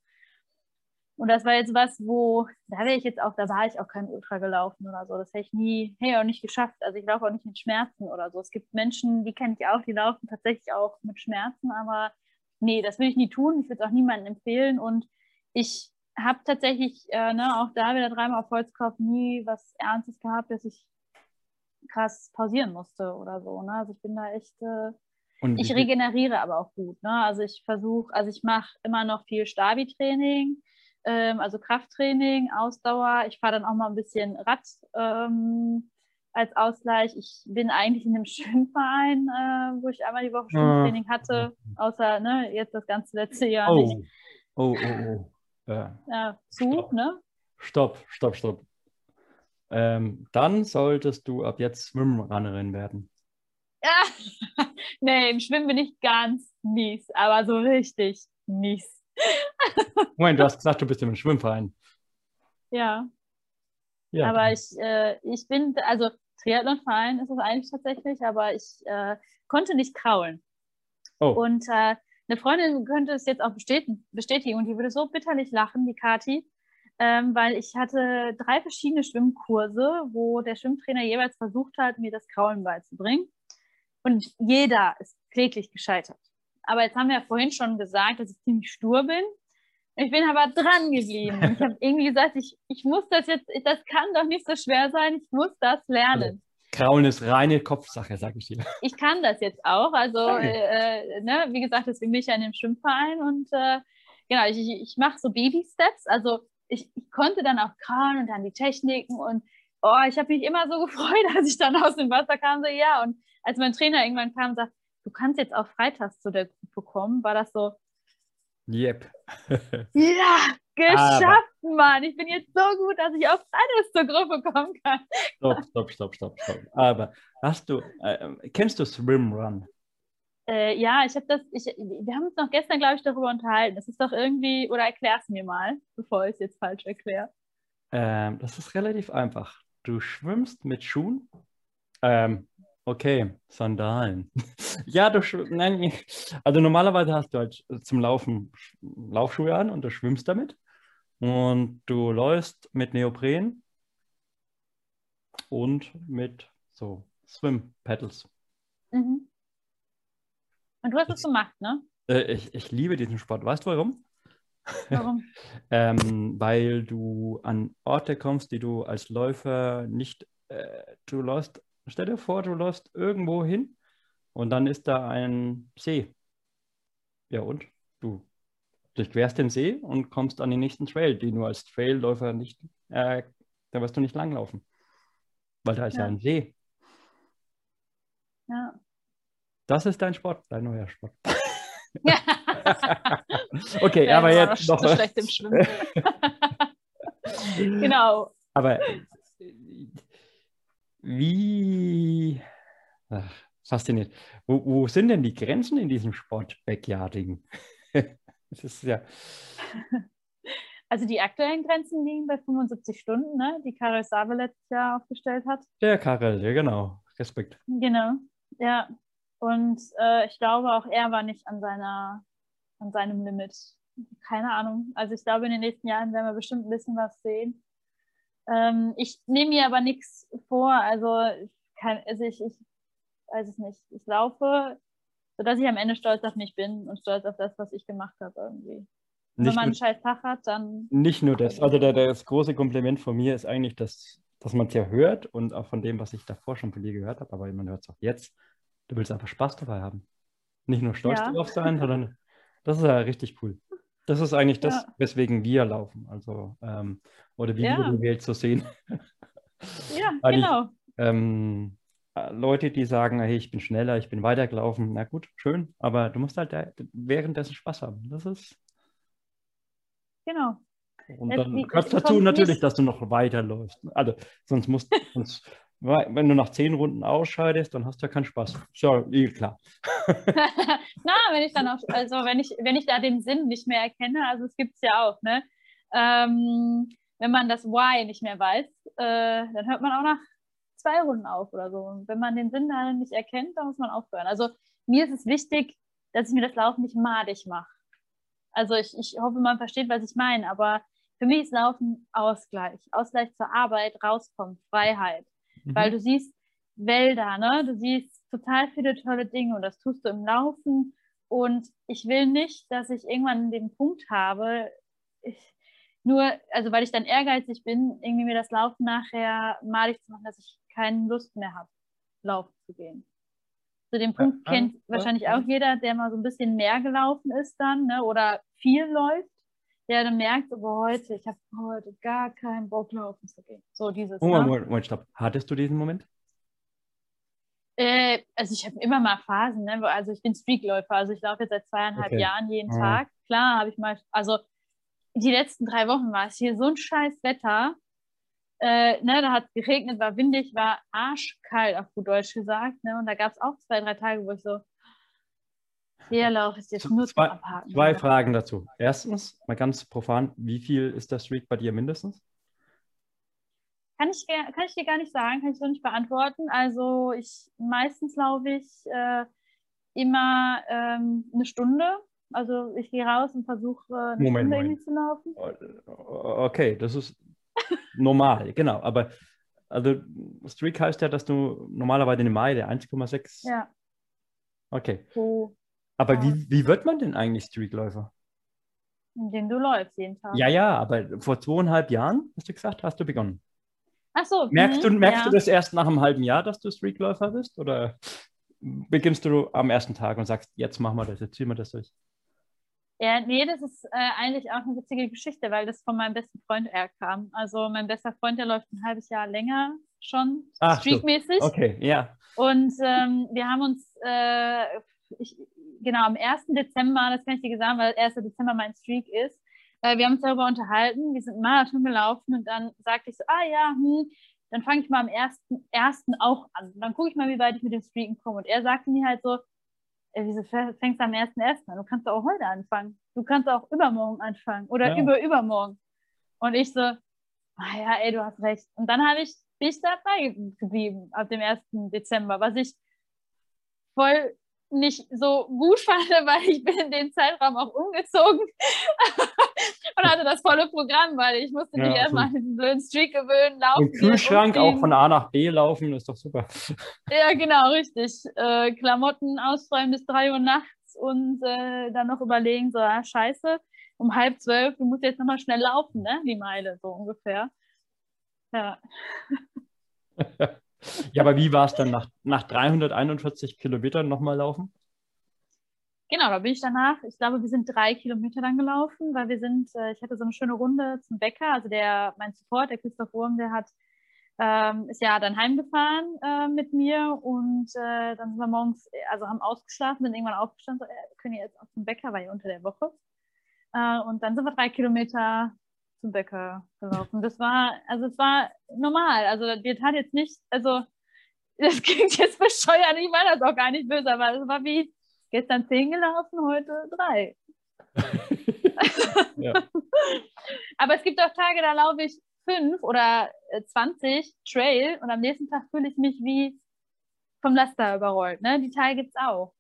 Und das war jetzt was, wo, da wäre ich jetzt auch, da war ich auch kein Ultra gelaufen oder so. Das hätte ich nie, hätte ich auch nicht geschafft. Also ich laufe auch nicht mit Schmerzen oder so. Es gibt Menschen, die kenne ich auch, die laufen tatsächlich auch mit Schmerzen, aber nee, das will ich nie tun. Ich würde es auch niemandem empfehlen. Und ich habe tatsächlich, äh, ne, auch da wieder dreimal auf Holzkopf nie was Ernstes gehabt, dass ich krass pausieren musste oder so. Ne? Also ich bin da echt, äh, Und ich regeneriere aber auch gut. Ne? Also ich versuche, also ich mache immer noch viel Stabi-Training, ähm, also Krafttraining, Ausdauer. Ich fahre dann auch mal ein bisschen Rad ähm, als Ausgleich. Ich bin eigentlich in einem (laughs) Schwimmverein, äh, wo ich einmal die Woche Schwimmtraining hatte, außer ne, jetzt das ganze letzte Jahr nicht. Oh, oh, oh, oh. Ja. Ja, zu, Stopp. ne? Stopp, stopp, stopp. Ähm, dann solltest du ab jetzt Schwimmrunnerin werden. Ja. (laughs) nee, im Schwimmen bin ich ganz mies, aber so richtig mies. (laughs) Moment, du hast gesagt, du bist im Schwimmverein. Ja. Ja, Aber ich, äh, ich bin, also Triathlonverein ist es eigentlich tatsächlich, aber ich äh, konnte nicht kraulen. oh, Und äh, eine Freundin könnte es jetzt auch bestätigen, bestätigen und die würde so bitterlich lachen, die Kati, ähm, weil ich hatte drei verschiedene Schwimmkurse, wo der Schwimmtrainer jeweils versucht hat, mir das Kraulen beizubringen. Und jeder ist kläglich gescheitert. Aber jetzt haben wir ja vorhin schon gesagt, dass ich ziemlich stur bin. Ich bin aber dran geblieben. Ich habe (laughs) irgendwie gesagt, ich, ich muss das jetzt, das kann doch nicht so schwer sein, ich muss das lernen. Kraulen ist reine Kopfsache, sag ich dir. Ich kann das jetzt auch. Also, Okay. äh, ne, wie gesagt, deswegen bin ich ja in dem Schwimmverein und äh, genau, ich, ich, mache so Baby-Steps. Also ich, ich konnte dann auch krauen und dann die Techniken und oh, ich habe mich immer so (laughs) gefreut, als ich dann aus dem Wasser kam. So, ja, und als mein Trainer irgendwann kam und sagt, du kannst jetzt auch freitags zu der Gruppe kommen, war das so, Yep. Ja, geschafft, Mann. Ich bin jetzt so gut, dass ich auf freitags zur Gruppe kommen kann. Stopp, stopp, stopp, stopp, stopp. Aber hast du, äh, kennst du Swim Run? Äh, ja, ich habe das, ich, wir haben uns noch gestern, glaube ich, darüber unterhalten. Das ist doch irgendwie, oder erklär es mir mal, bevor ich es jetzt falsch erkläre. Ähm, das ist relativ einfach. Du schwimmst mit Schuhen. Ähm, okay, Sandalen. (laughs) ja, du nein, also normalerweise hast du halt zum Laufen Laufschuhe an und du schwimmst damit. Und du läufst mit Neopren und mit so Swim Paddles. Mhm. Und du hast es gemacht, ne? Äh, ich, ich liebe diesen Sport. Weißt du warum? Warum? (laughs) ähm, weil du an Orte kommst, die du als Läufer nicht, äh, du läufst, stell dir vor, du läufst irgendwo hin und dann ist da ein See. Ja und? Du durchquerst den See und kommst an den nächsten Trail, den du als Trailläufer nicht, äh, da wirst du nicht langlaufen. Weil da ist ja, Ja. ein See. Ja. Das ist dein Sport, dein neuer Sport. ja. (laughs) Okay, Ja, aber war jetzt noch so schlecht im Schwimmen. (laughs) genau. Aber wie ach, faszinierend. Wo, wo sind denn die Grenzen in diesem Sport Backyarding? (laughs) Das ist ja. (laughs) Also die aktuellen Grenzen liegen bei 75 Stunden, ne? die Karel Sabe letztes Jahr aufgestellt hat. Der Karel, ja genau. Respekt. Genau, ja. Und äh, ich glaube, auch er war nicht an seiner, an seinem Limit. Keine Ahnung. Also ich glaube, in den nächsten Jahren werden wir bestimmt ein bisschen was sehen. Ähm, ich nehme mir aber nichts vor. Also, ich kann, also ich, ich weiß es nicht. Ich laufe, sodass ich am Ende stolz auf mich bin und stolz auf das, was ich gemacht habe irgendwie. Und wenn Nicht man einen scheiß Tag hat, dann nicht nur das. Also der, das große Kompliment von mir ist eigentlich, dass, dass man es ja hört und auch von dem, was ich davor schon von dir gehört habe, aber man hört es auch jetzt. Du willst einfach Spaß dabei haben. Nicht nur stolz Ja. darauf sein, sondern das ist ja richtig cool. Das ist eigentlich das, Ja. weswegen wir laufen. Also, ähm, oder wie Ja. wir die Welt so sehen. ja, (laughs) genau. ähm, äh, Leute, die sagen, hey, ich bin schneller, ich bin weitergelaufen, na gut, schön, aber du musst halt währenddessen Spaß haben. Das ist, Genau. und dann gehört dazu natürlich, dass du noch weiterläufst. Also, sonst musst (laughs) sonst, weil- wenn du nach zehn Runden ausscheidest, dann hast du ja keinen Spaß. So, eh klar. (laughs) Na, wenn ich dann auch, also wenn ich, wenn ich da den Sinn nicht mehr erkenne, also es gibt es ja auch, ne? Ähm, wenn man das Why nicht mehr weiß, äh, dann hört man auch nach zwei Runden auf oder so. Und wenn man den Sinn da nicht erkennt, dann muss man aufhören. Also mir ist es wichtig, dass ich mir das Laufen nicht madig mache. Also ich, ich hoffe, man versteht, was ich meine, aber für mich ist Laufen Ausgleich. Ausgleich zur Arbeit, rauskommen, Freiheit weil Mhm. du siehst Wälder, ne? Du siehst total viele tolle Dinge und das tust du im Laufen. Und ich will nicht, dass ich irgendwann den Punkt habe, ich, nur, also weil ich dann ehrgeizig bin, irgendwie mir das Laufen nachher malig zu machen, dass ich keine Lust mehr habe, laufen zu gehen. Zu dem Punkt kennt ja, wahrscheinlich ja. auch jeder, der mal so ein bisschen mehr gelaufen ist dann, ne? Oder viel läuft, der dann merkt, boah, heute, ich habe heute gar keinen Bock laufen zu gehen. So dieses. Moment, ne? Moment, Moment, stopp. Hattest du diesen Moment? Äh, also ich habe immer mal Phasen, ne? also ich bin Streakläufer, also ich laufe jetzt seit zweieinhalb Okay. Jahren jeden Mhm. Tag. Klar habe ich mal, also die letzten drei Wochen war es hier so ein scheiß Wetter. Äh, ne, da hat es geregnet, war windig, war arschkalt, auf gut Deutsch gesagt. Ne? Und da gab es auch zwei, drei Tage, wo ich so, der Lauf ist jetzt nur zwei- Abhaken. Zwei Ja. Fragen dazu. Erstens, mal ganz profan, wie viel ist der Streak bei dir mindestens? Kann ich, kann ich dir gar nicht sagen, kann ich so nicht beantworten. Also ich meistens laufe ich äh, immer ähm, eine Stunde. Also ich gehe raus und versuche eine Moment, Stunde irgendwie zu laufen. Okay, das ist normal, (laughs) genau. Aber also Streak heißt ja, dass du normalerweise eine Meile, 1,6. Ja, Okay. so, Aber wie, wie wird man denn eigentlich Streakläufer? indem du läufst jeden Tag. Ja, ja, aber vor zweieinhalb Jahren, hast du gesagt, hast du begonnen. Ach so. Merkst, du, mhm, merkst ja. du das erst nach einem halben Jahr, dass du Streakläufer bist? Oder beginnst du am ersten Tag und sagst, jetzt machen wir das, jetzt ziehen wir das durch? Ja, nee, das ist äh, eigentlich auch eine witzige Geschichte, weil das von meinem besten Freund er kam. Also mein bester Freund, der läuft ein halbes Jahr länger schon, Ach, so. streakmäßig. Okay, ja. Und ähm, wir haben uns, äh, ich, genau, am 1. Dezember, das kann ich dir gesagt, weil 1. Dezember mein Streak ist, äh, wir haben uns darüber unterhalten, wir sind einen Marathon gelaufen und dann sagte ich so, ah ja, hm, dann fange ich mal am 1. auch an. Dann gucke ich mal, wie weit ich mit dem Streaken komme. Und er sagte mir halt so, ey, wieso fängst du am 1.1. an? Du kannst auch heute anfangen. Du kannst auch übermorgen anfangen oder Ja. über übermorgen. Und ich so, ah ja, ey, du hast recht. Und dann habe ich, bin ich dabei geblieben ab dem 1. Dezember, was ich voll nicht so gut fand, (laughs) weil ich bin in den Zeitraum auch umgezogen (laughs) und hatte das volle Programm, weil ich musste mich Ja, erstmal an diesen blöden Streak gewöhnen, laufen. Im Kühlschrank auch von A nach B laufen, ist doch super. (laughs) Ja, genau, richtig. Äh, Klamotten ausräumen bis drei Uhr nachts und äh, dann noch überlegen, so, ah, scheiße, um halb zwölf, du musst jetzt nochmal schnell laufen, ne? Die Meile, so ungefähr. Ja. Ja, aber wie war es dann nach, nach 341 Kilometern nochmal laufen? Genau, da bin ich danach, ich glaube, wir sind drei Kilometer dann gelaufen, weil wir sind, äh, ich hatte so eine schöne Runde zum Bäcker, also der, mein Support, der Christoph Wurm, der hat, ähm, ist ja dann heimgefahren äh, mit mir und äh, dann sind wir morgens, also haben ausgeschlafen, sind irgendwann aufgestanden, so, äh, können jetzt auch zum Bäcker, war ja unter der Woche. Äh, und dann sind wir drei Kilometer zum Bäcker gelaufen. Das war, also es war normal, also wir tat jetzt nicht, also das (laughs) klingt jetzt bescheuert, ich war das auch gar nicht böse, aber es war wie gestern zehn gelaufen, heute drei. (laughs) Ja. Aber es gibt auch Tage, da laufe ich fünf oder äh, 20 Trail und am nächsten Tag fühle ich mich wie vom Laster überrollt. Ne? Die Tage gibt es auch.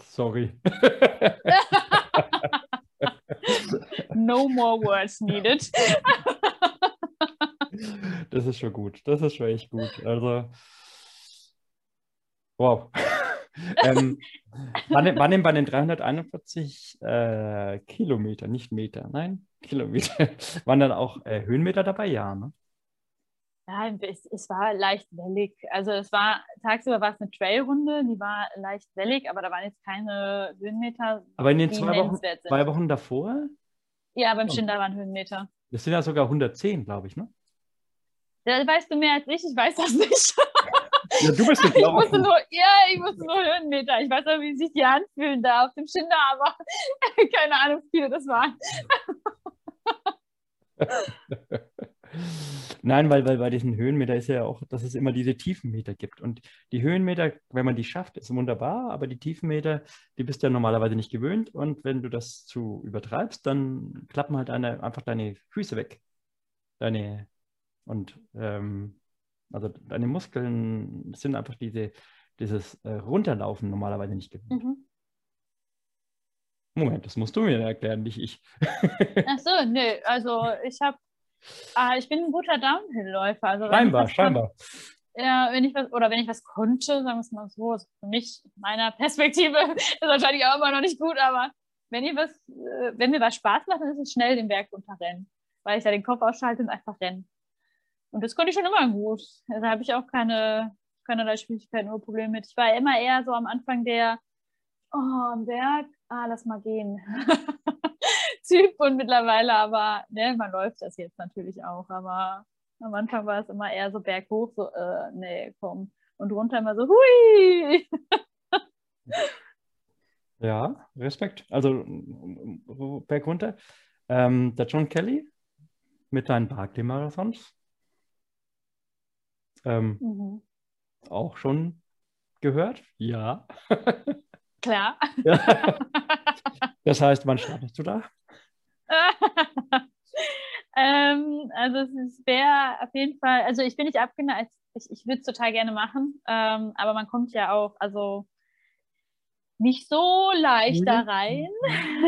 Sorry. (laughs) No more words needed. (laughs) Das ist schon gut. Das ist schon echt gut. Also, wow. (laughs) ähm, waren, waren denn bei den 341 äh, Kilometer, nicht Meter, nein, Kilometer, (laughs) waren dann auch äh, Höhenmeter dabei? Ja, ne? Ja, es, es war leicht wellig. Also es war, tagsüber war es eine Trailrunde, die war leicht wellig, aber da waren jetzt keine Höhenmeter, Aber in den zwei Wochen, zwei Wochen davor, Ja, beim Oh. Schinder waren Höhenmeter. das sind ja sogar 110, glaube ich, ne? Da weißt du mehr als ich, ich weiß das nicht. (laughs) Ja, du bist Ich wusste gelaufen. nur, ja, ich wusste nur Höhenmeter. Ich weiß auch, wie sich die anfühlen da auf dem Schinder, aber (laughs) keine Ahnung, wie viele das waren. (laughs) Nein, weil, weil bei diesen Höhenmeter ist ja auch, dass es immer diese Tiefenmeter gibt. Und die Höhenmeter, wenn man die schafft, ist wunderbar, aber die Tiefenmeter, die bist du ja normalerweise nicht gewöhnt. Und wenn du das zu übertreibst, dann klappen halt eine, einfach deine Füße weg. Deine, und ähm, also deine Muskeln sind einfach diese, dieses äh, Runterlaufen normalerweise nicht gewöhnt. Mhm. Moment, das musst du mir erklären, nicht ich. Ach so, nee, also ich habe, ah, ich bin ein guter Downhill-Läufer. Also Scheinbar, scheinbar. Ja, wenn ich was, oder wenn ich was konnte, sagen wir es mal so, ist für mich, meiner Perspektive, (laughs) ist wahrscheinlich auch immer noch nicht gut, aber wenn ihr was, äh, wenn mir was Spaß macht, dann ist es schnell den Berg runterrennen, weil ich da den Kopf ausschalte und einfach rennen. Und das konnte ich schon immer gut. Also Da habe ich auch keine, keinerlei Schwierigkeiten oder Probleme mit. Ich war immer eher so am Anfang der, oh, am Berg, ah, lass mal gehen. (laughs) Typ und mittlerweile aber, ne, man läuft das jetzt natürlich auch, aber am Anfang war es immer eher so berghoch, so, äh, nee, komm. Und runter immer so, hui! Ja, Respekt. Also berg runter. Ähm, der John Kelly mit seinen Barclay-Marathons. Ähm, Mhm. auch schon gehört? Ja. Klar. (laughs) Das heißt, wann startest du da? (laughs) ähm, also es wäre auf jeden Fall, also ich bin nicht abgeneigt, ich, ich würde es total gerne machen, ähm, aber man kommt ja auch, also nicht so leicht da rein.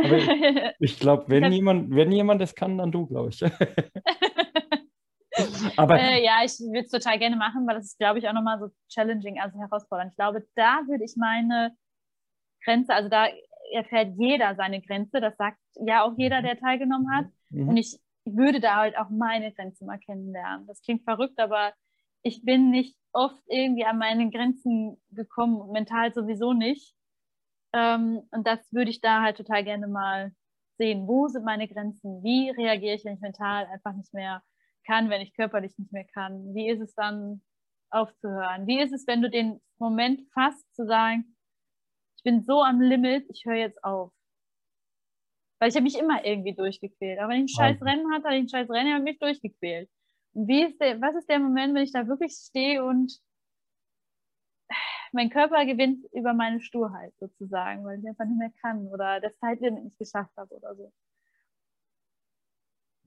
Aber Ich (laughs) glaube, wenn jemand, wenn jemand das kann, dann du, glaube ich. (laughs) Aber Äh, ja, ich würde es total gerne machen, weil das ist, glaube ich, auch nochmal so challenging, also herausfordernd. Ich glaube, da würde ich meine Grenze, also da erfährt jeder seine Grenze, das sagt ja auch jeder, der teilgenommen hat. mhm. Und ich würde da halt auch meine Grenze mal kennenlernen. Das klingt verrückt, aber ich bin nicht oft irgendwie an meine Grenzen gekommen, mental sowieso nicht. Ähm, und das würde ich da halt total gerne mal sehen. Wo sind meine Grenzen? Wie reagiere ich, wenn ich mental einfach nicht mehr kann, wenn ich körperlich nicht mehr kann? Wie ist es dann aufzuhören? Wie ist es, wenn du den Moment fasst, zu sagen, bin so am Limit, ich höre jetzt auf? Weil ich habe mich immer irgendwie durchgequält. Aber wenn ich ein scheiß Rennen hatte, hatte ich ein scheiß Rennen, habe mich durchgequält. Und wie ist der, was ist der Moment, wenn ich da wirklich stehe und mein Körper gewinnt über meine Sturheit sozusagen, weil ich einfach nicht mehr kann oder das Zeitlimit nicht geschafft habe oder so.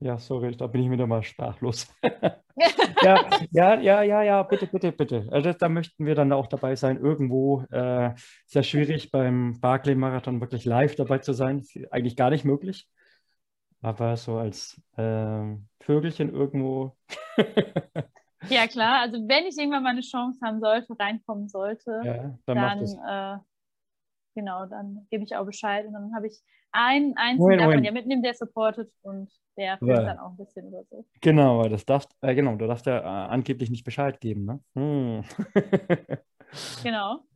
Ja, sorry, da bin ich wieder mal sprachlos. (laughs) ja, ja, ja, ja, ja, bitte, bitte, bitte. Also da möchten wir dann auch dabei sein. Irgendwo äh, sehr schwierig beim Barclay-Marathon wirklich live dabei zu sein. Eigentlich gar nicht möglich. Aber so als äh, Vögelchen irgendwo. (laughs) ja, klar. Also wenn ich irgendwann mal eine Chance haben sollte, reinkommen sollte, ja, dann, dann genau, dann gebe ich auch Bescheid. Und dann habe ich einen einzigen, der man ja mitnehmen, der supportet und der filmt ja. dann auch ein bisschen oder so. Genau, das darfst, äh, genau, du darfst ja äh, angeblich nicht Bescheid geben, ne? Hm. genau. (laughs)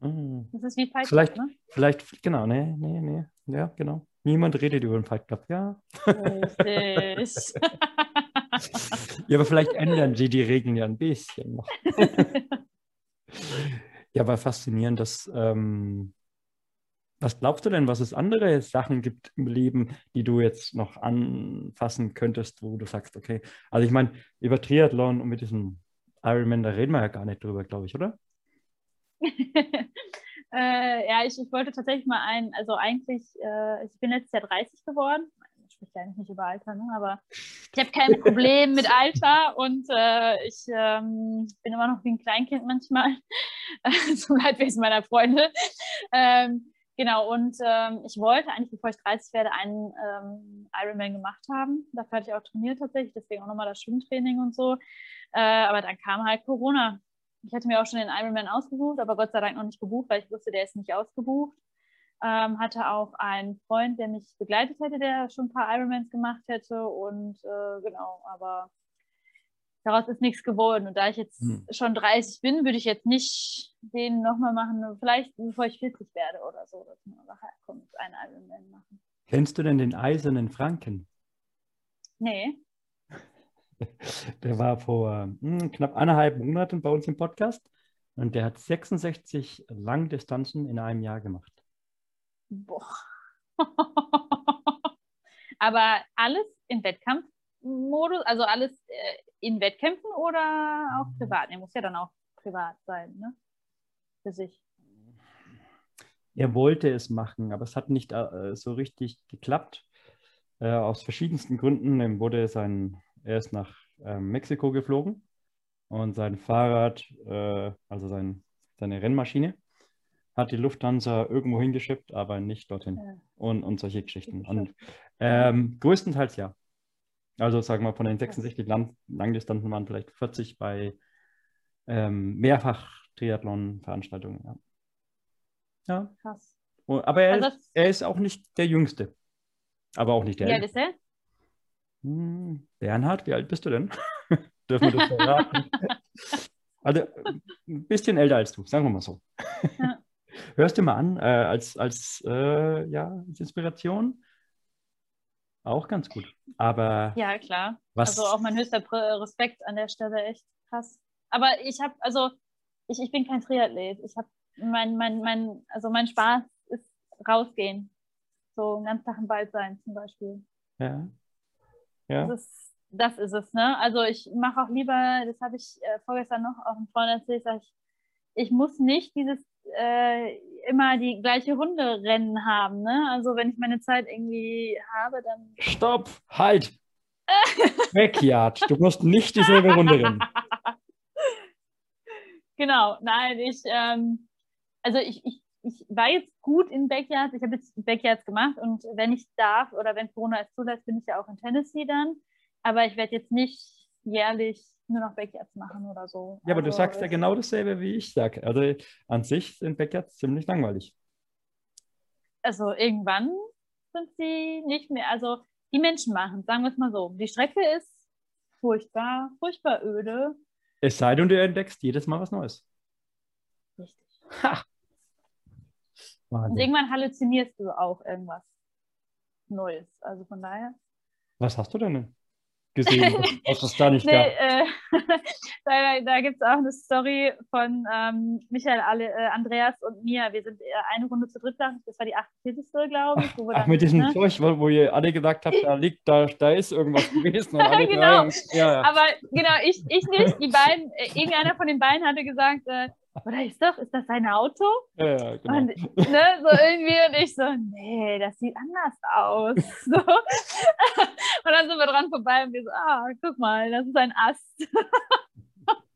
Hm. Das ist wie Fight Club, vielleicht, ne? Vielleicht, genau, nee, nee, nee, ja, genau. Niemand redet über den Fight Club, ja. Richtig. (laughs) ja, aber vielleicht ändern sie die Regeln ja ein bisschen noch. (laughs) ja, aber faszinierend, dass ähm, was glaubst du denn, was es andere Sachen gibt im Leben, die du jetzt noch anfassen könntest, wo du sagst, okay, also ich meine, über Triathlon und mit diesem Ironman, da reden wir ja gar nicht drüber, glaube ich, oder? (laughs) äh, ja, ich, ich, wollte tatsächlich mal ein, also eigentlich, äh, ich bin letztes Jahr 30 geworden. Ich spreche ja eigentlich nicht über Alter, ne? aber (laughs) ich habe kein Problem mit Alter und äh, ich ähm, bin immer noch wie ein Kleinkind manchmal, (laughs) zum Leidwesen meiner Freunde. Ähm, Genau, und ähm, ich wollte eigentlich, bevor ich 30 werde, einen ähm, Ironman gemacht haben. Dafür hatte ich auch trainiert tatsächlich, deswegen auch nochmal das Schwimmtraining und so. Äh, aber dann kam halt Corona. Ich hatte mir auch schon den Ironman ausgesucht, aber Gott sei Dank noch nicht gebucht, weil ich wusste, der ist nicht ausgebucht. Ähm, hatte auch einen Freund, der mich begleitet hätte, der schon ein paar Ironmans gemacht hätte. Und äh, genau, aber daraus ist nichts geworden. Und da ich jetzt hm. schon 30 bin, würde ich jetzt nicht den nochmal machen, vielleicht bevor ich 40 werde oder so, dass man nachher kommt, einen Ironman machen. Kennst du denn den Eisernen Franken? Nee. (laughs) Der war vor hm, knapp eineinhalb Monaten bei uns im Podcast und der hat 66 Langdistanzen in einem Jahr gemacht. Boah. (laughs) Aber alles im Wettkampfmodus, also alles äh, in Wettkämpfen oder auch mhm. privat? Er muss ja dann auch privat sein, ne? Für sich. Er wollte es machen, aber es hat nicht äh, so richtig geklappt. Äh, aus verschiedensten Gründen. Er, wurde sein, er ist nach äh, Mexiko geflogen und sein Fahrrad, äh, also sein, seine Rennmaschine, hat die Lufthansa irgendwo hingeschippt, aber nicht dorthin. Ja. Und, und solche Geschichten. Und ähm, größtenteils ja. Also sagen wir von den 66 Lang Langdistanzen waren vielleicht 40 bei ähm, Mehrfach-Triathlon-Veranstaltungen. Ja. ja. Krass. Aber er, also, ist, er ist auch nicht der Jüngste. Aber auch nicht der Wie alt ist er? Hm, Bernhard, wie alt bist du denn? (laughs) Dürfen wir das verraten? (laughs) also ein bisschen älter als du, sagen wir mal so. Ja. Hörst du mal an, äh, als, als, äh, ja, als Inspiration. Auch ganz gut. Aber. Ja, klar. Was... Also auch mein höchster Respekt an der Stelle, echt krass. Aber ich habe, also, ich, ich bin kein Triathlet. Ich habe mein, mein, mein, also mein Spaß ist rausgehen. So einen ganzen Tag im Wald sein zum Beispiel. Ja. Ja. Das ist, das ist es, ne? Also ich mache auch lieber, das habe ich äh, vorgestern noch auch einem Freund erzählt, ich, ich muss nicht dieses äh, immer die gleiche Runde rennen haben. Ne? Also wenn ich meine Zeit irgendwie habe, dann. Stopp! Halt! (laughs) Backyard. Du musst nicht dieselbe Runde rennen. (laughs) Genau, nein, ich, ähm, also ich, ich, ich war jetzt gut in Backyards. Ich habe jetzt Backyards gemacht und wenn ich darf oder wenn Corona es zulässt, bin ich ja auch in Tennessee dann. Aber ich werde jetzt nicht jährlich nur noch Backyards machen oder so. Ja, aber also, du sagst ja genau dasselbe, wie ich sage. Also an sich sind Backyards ziemlich langweilig. Also irgendwann sind sie nicht mehr, also die Menschen machen, sagen wir es mal so. Die Strecke ist furchtbar, furchtbar öde. Es sei denn, du entdeckst jedes Mal was Neues. Richtig. Ha. Und irgendwann halluzinierst du auch irgendwas Neues. Also von daher. Was hast du denn gesehen, (laughs) was es da nicht Nee, gab? äh, (laughs) da da gibt es auch eine Story von ähm, Michael, Ale, äh, Andreas und mir. Wir sind äh, eine Runde zu dritt, das war die 48. glaube ich. Wo wir Ach, mit diesem ne? Zeug, wo, wo ihr alle gesagt habt, da liegt, da, da ist irgendwas gewesen. (laughs) Genau. drei, ja, ja. Aber genau, ich, ich nicht. Die beiden, äh, irgendeiner von den beiden hatte gesagt, äh, oder ist doch, ist das sein Auto? ja, ja, genau. Und ne, so irgendwie und ich so, nee, das sieht anders aus. (laughs) So. Und dann sind wir dran vorbei und wir so, ah, guck mal, das ist ein Ast.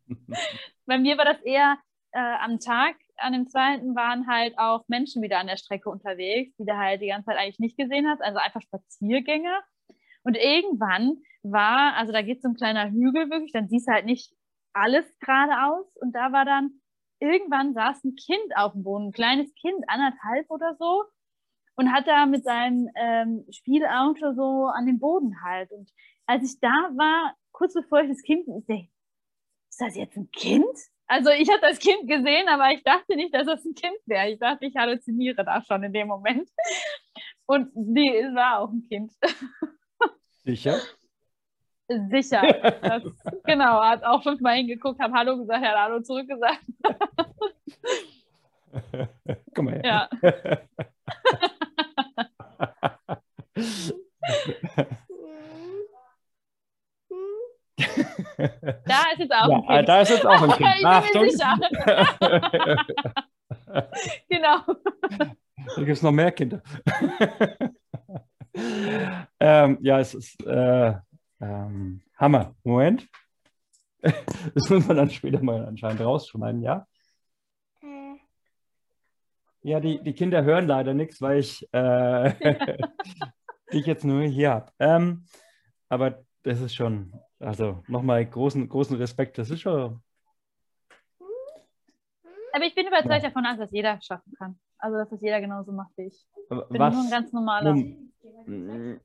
(laughs) Bei mir war das eher äh, am Tag, an dem zweiten waren halt auch Menschen wieder an der Strecke unterwegs, die du halt die ganze Zeit eigentlich nicht gesehen hast, also einfach Spaziergänger. Und irgendwann war, also da geht so ein kleiner Hügel wirklich, dann siehst du halt nicht alles geradeaus und da war dann, irgendwann saß ein Kind auf dem Boden, ein kleines Kind, anderthalb oder so, und hat da mit seinem ähm, Spielauto so an den Boden halt. Und als ich da war, kurz bevor ich das Kind, ich ist das jetzt ein Kind? Also ich hatte das Kind gesehen, aber ich dachte nicht, dass das ein Kind wäre. Ich dachte, ich halluziniere da schon in dem Moment. Und die es war auch ein Kind. Sicher? Sicher. Das, (laughs) genau, hat auch fünfmal hingeguckt, hat Hallo gesagt, hat Hallo zurückgesagt. (laughs) Guck mal her. Ja. (laughs) Da ist jetzt auch ein Ja, Kind. da ist jetzt auch ein Kind. ich bin Achtung. mir sicher. genau. Da gibt es noch mehr Kinder. ähm, ja, es ist äh, ähm, Hammer. Moment. (laughs) Das muss man dann später mal anscheinend rausschneiden, ja? Ja, die, die Kinder hören leider nichts, weil ich äh, (laughs) dich jetzt nur hier habe. Ähm, aber das ist schon, also nochmal großen, großen Respekt, das ist schon, Aber ich bin überzeugt davon, dass das jeder schaffen kann. Also, dass das jeder genauso macht wie ich. Ich bin was? nur ein ganz normaler. Nun,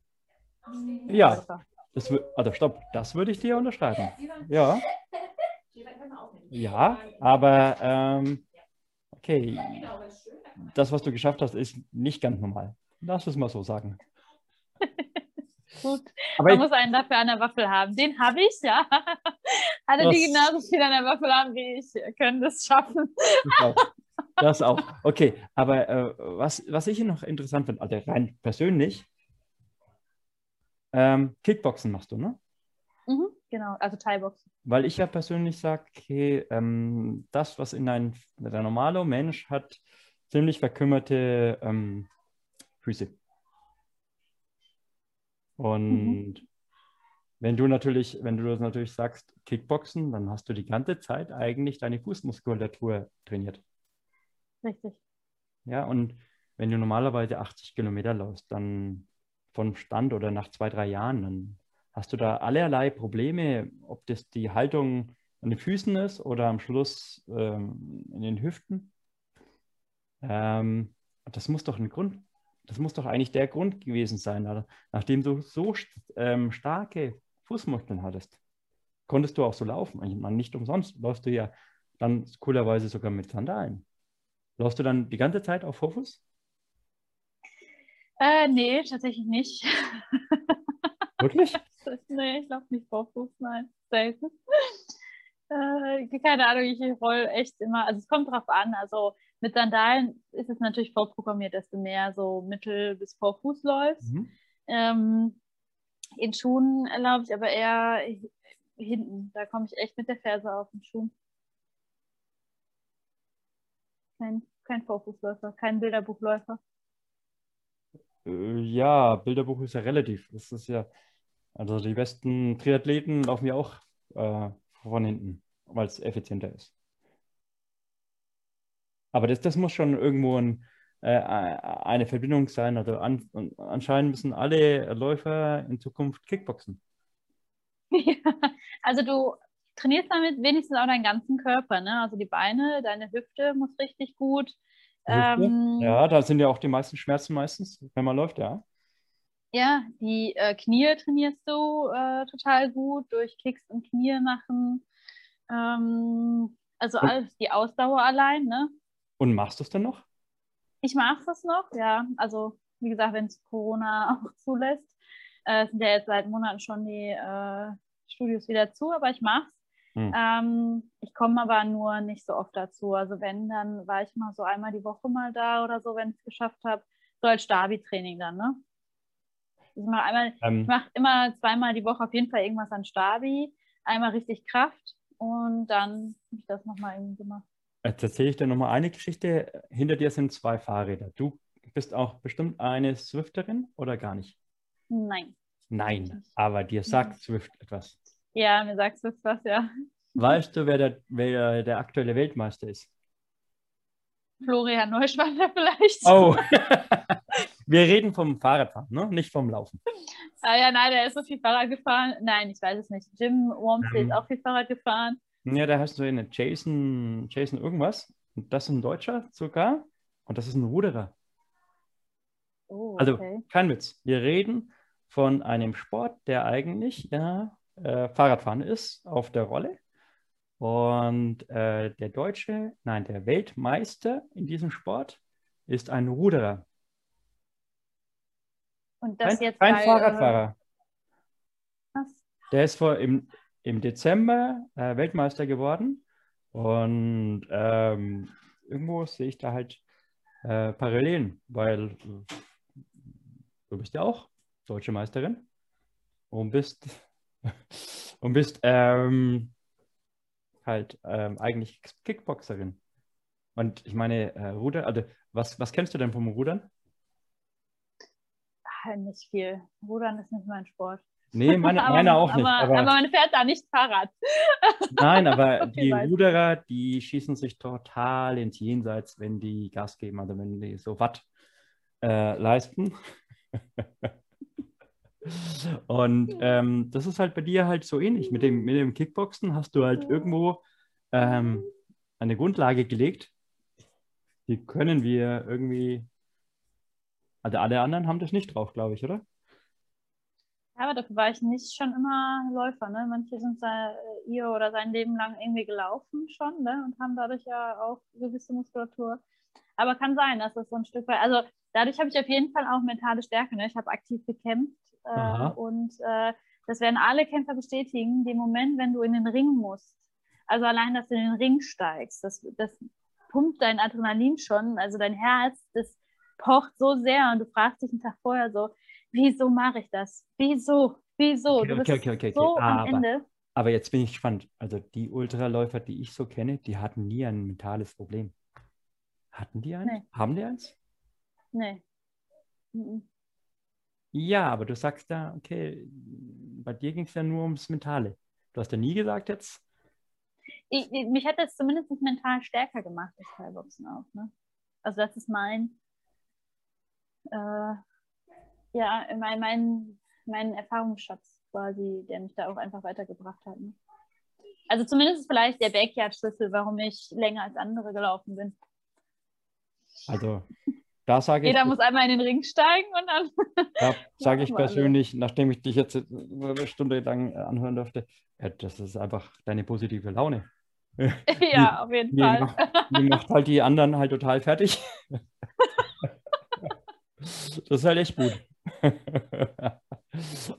ja. Das, also stopp, das würde ich dir unterschreiben. Ja. (laughs) Ja, aber ähm, okay, das, was du geschafft hast, ist nicht ganz normal. Lass es mal so sagen. (laughs) Gut. Aber Man muss einen dafür an der Waffel haben. Den habe ich, ja. (laughs) Alle, die genauso viel an der Waffel haben wie ich, können das schaffen. das auch. Das auch. Okay, aber äh, was, was ich hier noch interessant finde, also rein persönlich, ähm, Kickboxen machst du, ne? Mhm, genau, also Thai-Box. Weil ich ja persönlich sage, okay, ähm, das, was in ein, der normale Mensch hat, ziemlich verkümmerte ähm, Füße. Und wenn du natürlich, wenn du das natürlich sagst, Kickboxen, dann hast du die ganze Zeit eigentlich deine Fußmuskulatur trainiert. Richtig. Ja, und wenn du normalerweise 80 Kilometer läufst, dann vom Stand oder nach zwei, drei Jahren, dann hast du da allerlei Probleme, ob das die Haltung an den Füßen ist oder am Schluss ähm, in den Hüften. Ähm, das muss doch ein Grund, das muss doch eigentlich der Grund gewesen sein, also, nachdem du so ähm, starke Fußmuskeln hattest, konntest du auch so laufen. Ich meine, nicht umsonst läufst du ja dann coolerweise sogar mit Sandalen. Läufst du dann die ganze Zeit auf Vorfuß? Äh, nee, tatsächlich nicht. (laughs) Wirklich? nee, ich glaube nicht Vorfuß, nein. Selten. Äh, keine Ahnung, ich roll echt immer, also es kommt drauf an, also mit Sandalen ist es natürlich vorprogrammiert, dass du mehr so Mittel- bis Vorfuß läufst. Mhm. Ähm, in Schuhen erlaube ich aber eher hinten. Da komme ich echt mit der Ferse auf den Schuh. Kein, kein Vorfußläufer, kein Bilderbuchläufer. Äh, Ja, Bilderbuch ist ja relativ. Das ist ja, also die besten Triathleten laufen ja auch äh, von hinten, weil es effizienter ist. Aber das, das muss schon irgendwo ein, äh, eine Verbindung sein. Also an, anscheinend müssen alle Läufer in Zukunft Kickboxen. (laughs) Ja, also du trainierst damit wenigstens auch deinen ganzen Körper, ne? Also die Beine, deine Hüfte muss richtig gut. Ähm, Ja, da sind ja auch die meisten Schmerzen meistens, wenn man läuft, ja. Ja, die äh, Knie trainierst du äh, total gut durch Kicks und Knie machen. Ähm, also alles, die Ausdauer allein, ne? Und machst du es dann noch? Ich mache es noch, ja. Also, wie gesagt, wenn es Corona (laughs) auch zulässt. Äh, sind ja jetzt seit Monaten schon die äh, Studios wieder zu, aber ich mache es. Hm. Ähm, ich komme aber nur nicht so oft dazu. Also wenn, dann war ich mal so einmal die Woche mal da oder so, wenn ich es geschafft habe. So als Stabi-Training dann, ne? Ich mache einmal, Ähm, ich mache immer zweimal die Woche auf jeden Fall irgendwas an Stabi. Einmal richtig Kraft und dann habe ich das nochmal irgendwie gemacht. Jetzt erzähle ich dir nochmal eine Geschichte. Hinter dir sind zwei Fahrräder. Du bist auch bestimmt eine Swifterin oder gar nicht? Nein. Nein, aber dir sagt Swift etwas. Ja, mir sagst du was, ja. Weißt du, wer der, wer der aktuelle Weltmeister ist? Florian Neuschwander vielleicht. Oh, (laughs) (laughs) wir reden vom Fahrradfahren, ne? nicht vom Laufen. Ah ja, nein, der ist so viel Fahrrad gefahren. Nein, ich weiß es nicht. Jim Wormsley Ähm. ist auch viel Fahrrad gefahren. Ja, da hast du eine Jason, Jason irgendwas. Und das ist ein Deutscher sogar. Und das ist ein Ruderer. Oh, Also okay. kein Witz. Wir reden von einem Sport, der eigentlich ja, äh, Fahrradfahren ist auf der Rolle. Und äh, der Deutsche, nein, der Weltmeister in diesem Sport ist ein Ruderer. Und das Kein, jetzt kein bei, Fahrradfahrer. Äh? Der ist vor im, im Dezember äh, Weltmeister geworden. Und ähm, irgendwo sehe ich da halt äh, Parallelen, weil äh, du bist ja auch deutsche Meisterin und bist (laughs) und bist ähm, halt ähm, eigentlich Kickboxerin. Und ich meine, äh, Ruder, also was, was kennst du denn vom Rudern? Ah, nicht viel. Rudern ist nicht mein Sport. Nee, meine, (laughs) aber, meine auch nicht. Aber, Aber, aber man fährt da nicht Fahrrad. (laughs) nein, aber Okay, die weiß. Ruderer, die schießen sich total ins Jenseits, wenn die Gas geben, also wenn die so Watt äh, leisten. Und ähm, das ist halt bei dir halt so ähnlich. Mit dem, mit dem Kickboxen hast du halt irgendwo ähm, eine Grundlage gelegt. Die können wir irgendwie. Also alle anderen haben das nicht drauf, glaube ich, oder? Ja, aber dafür war ich nicht schon immer Läufer. Ne? Manche sind da, äh, ihr oder sein Leben lang irgendwie gelaufen schon ne? und haben dadurch ja auch gewisse Muskulatur. Aber kann sein, dass das so ein Stück weit, also dadurch habe ich auf jeden Fall auch mentale Stärke. Ne? Ich habe aktiv gekämpft Aha. und äh, das werden alle Kämpfer bestätigen, den Moment, wenn du in den Ring musst. Also allein, dass du in den Ring steigst, das, das pumpt dein Adrenalin schon, also dein Herz, das pocht so sehr und du fragst dich einen Tag vorher so, wieso mache ich das? Wieso? Wieso? Okay, du bist okay, okay, so am Aber- Ende. Aber jetzt bin ich gespannt. Also die Ultraläufer, die ich so kenne, die hatten nie ein mentales Problem. Hatten die eins? Nee. Haben die eins? Nee. Ja, aber du sagst ja, okay, bei dir ging es ja nur ums Mentale. Du hast ja nie gesagt jetzt, Ich, ich, mich hat das zumindest mental stärker gemacht, das Thai-Boxen auch. Ne? Also das ist mein, äh, ja, mein, mein, mein Erfahrungsschatz quasi, der mich da auch einfach weitergebracht hat. Ne? Also zumindest ist vielleicht der Backyard-Schlüssel, warum ich länger als andere gelaufen bin. also da sage ich, Jeder muss einmal in den Ring steigen und dann. (laughs) da (laughs) sage ich persönlich, nachdem ich dich jetzt eine Stunde lang äh, anhören durfte, ja, das ist einfach deine positive Laune. (laughs) ja, auf jeden Die Fall. macht, die macht halt die anderen halt total fertig. das ist halt echt gut.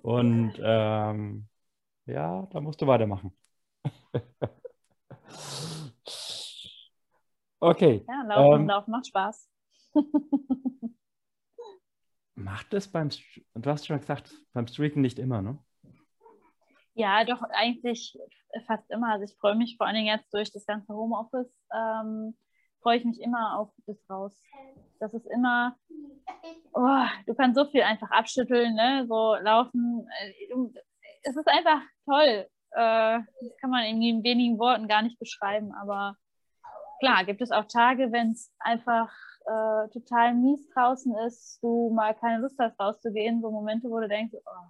Und ähm, ja, da musst du weitermachen. okay. Ja, laufen, Ähm, laufen macht Spaß. (laughs) Macht es beim, du hast schon gesagt, beim Streaken nicht immer, ne? Ja, doch, eigentlich fast immer. Also ich freue mich vor allen Dingen jetzt durch das ganze Homeoffice, ähm, freue ich mich immer auf das raus. Das ist immer, oh, du kannst so viel einfach abschütteln, ne? so laufen. Es ist einfach toll. Äh, das kann man in wenigen Worten gar nicht beschreiben, aber klar, gibt es auch Tage, wenn es einfach äh, total mies draußen ist, du mal keine Lust hast rauszugehen, so Momente, wo du denkst, oh,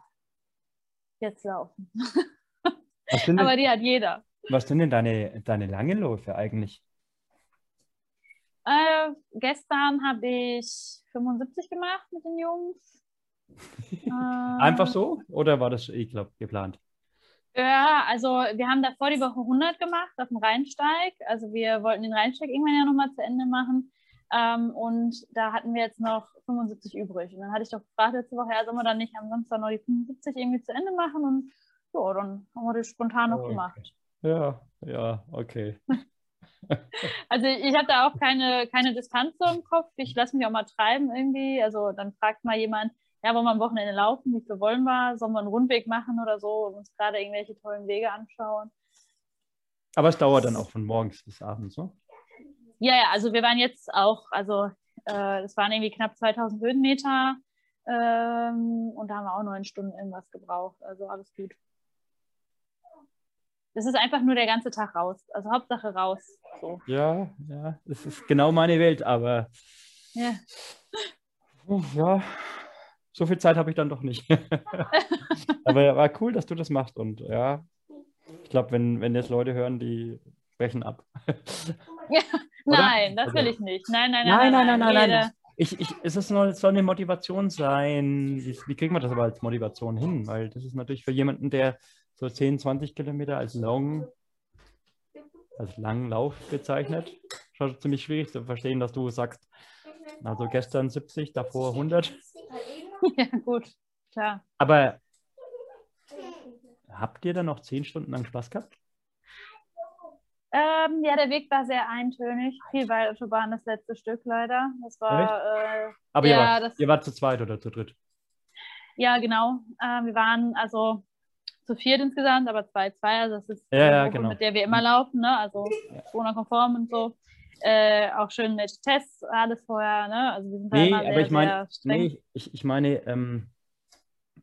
jetzt laufen. (laughs) Was sind Aber denn, die hat jeder. was sind denn deine, deine langen Läufe eigentlich? Äh, gestern habe ich 75 gemacht mit den Jungs. (laughs) Einfach so? Oder war das, ich glaube, geplant? Ja, also wir haben davor die Woche 100 gemacht auf dem Rheinsteig. Also wir wollten den Rheinsteig irgendwann ja nochmal zu Ende machen. Ähm, und da hatten wir jetzt noch 75 übrig. Und dann hatte ich doch gefragt letzte Woche, ja, sollen wir dann nicht am Samstag noch die 75 irgendwie zu Ende machen? Und so, dann haben wir das spontan noch Okay. gemacht. Ja, ja, okay. (laughs) Also ich habe da auch keine, keine Distanz so im Kopf. Ich lasse mich auch mal treiben irgendwie. Also dann fragt mal jemand, ja, wollen wir am Wochenende laufen? Wie viel wollen wir? Sollen wir einen Rundweg machen oder so? Und uns gerade irgendwelche tollen Wege anschauen. Aber es dauert dann auch von morgens bis abends, so? Ja, ja, also wir waren jetzt auch, also äh, das waren irgendwie knapp 2000 Höhenmeter ähm, und da haben wir auch neun Stunden irgendwas gebraucht. Also alles gut. Das ist einfach nur der ganze Tag raus. Also Hauptsache raus. So. Ja, ja, es ist genau meine Welt, aber Ja. oh, ja, so viel Zeit habe ich dann doch nicht. (laughs) aber war cool, dass du das machst und ja, ich glaube, wenn, wenn jetzt Leute hören, die brechen ab. Oder? Nein, das will Also- ich nicht. Nein, nein, Nein, nein, nein, nein, nein, nein. Ich, ich, es ist nur, soll eine Motivation sein. Wie, wie kriegt man das aber als Motivation hin? Weil das ist natürlich für jemanden, der so 10, 20 Kilometer als Long, als Langlauf bezeichnet, schon ziemlich schwierig zu verstehen, dass du sagst, also gestern 70, davor 100. (laughs) Ja, gut, klar. Aber habt ihr dann noch 10 Stunden lang Spaß gehabt? Ähm, ja, der Weg war sehr eintönig. Viel Waldautobahn das letzte Stück leider. Das war, äh, Aber ihr, Ja, wart, das- ihr wart zu zweit oder zu dritt? ja, genau. Ähm, wir waren also zu viert insgesamt, aber zwei, zwei. Also das ist Ja, die ja, Gruppe, genau. mit der wir immer laufen, ne? Also Corona-konform und so. Äh, auch schön mit Tests, alles vorher, ne? Also wir sind da Nee, immer aber sehr, ich meine, nee, ich, ich meine, ähm,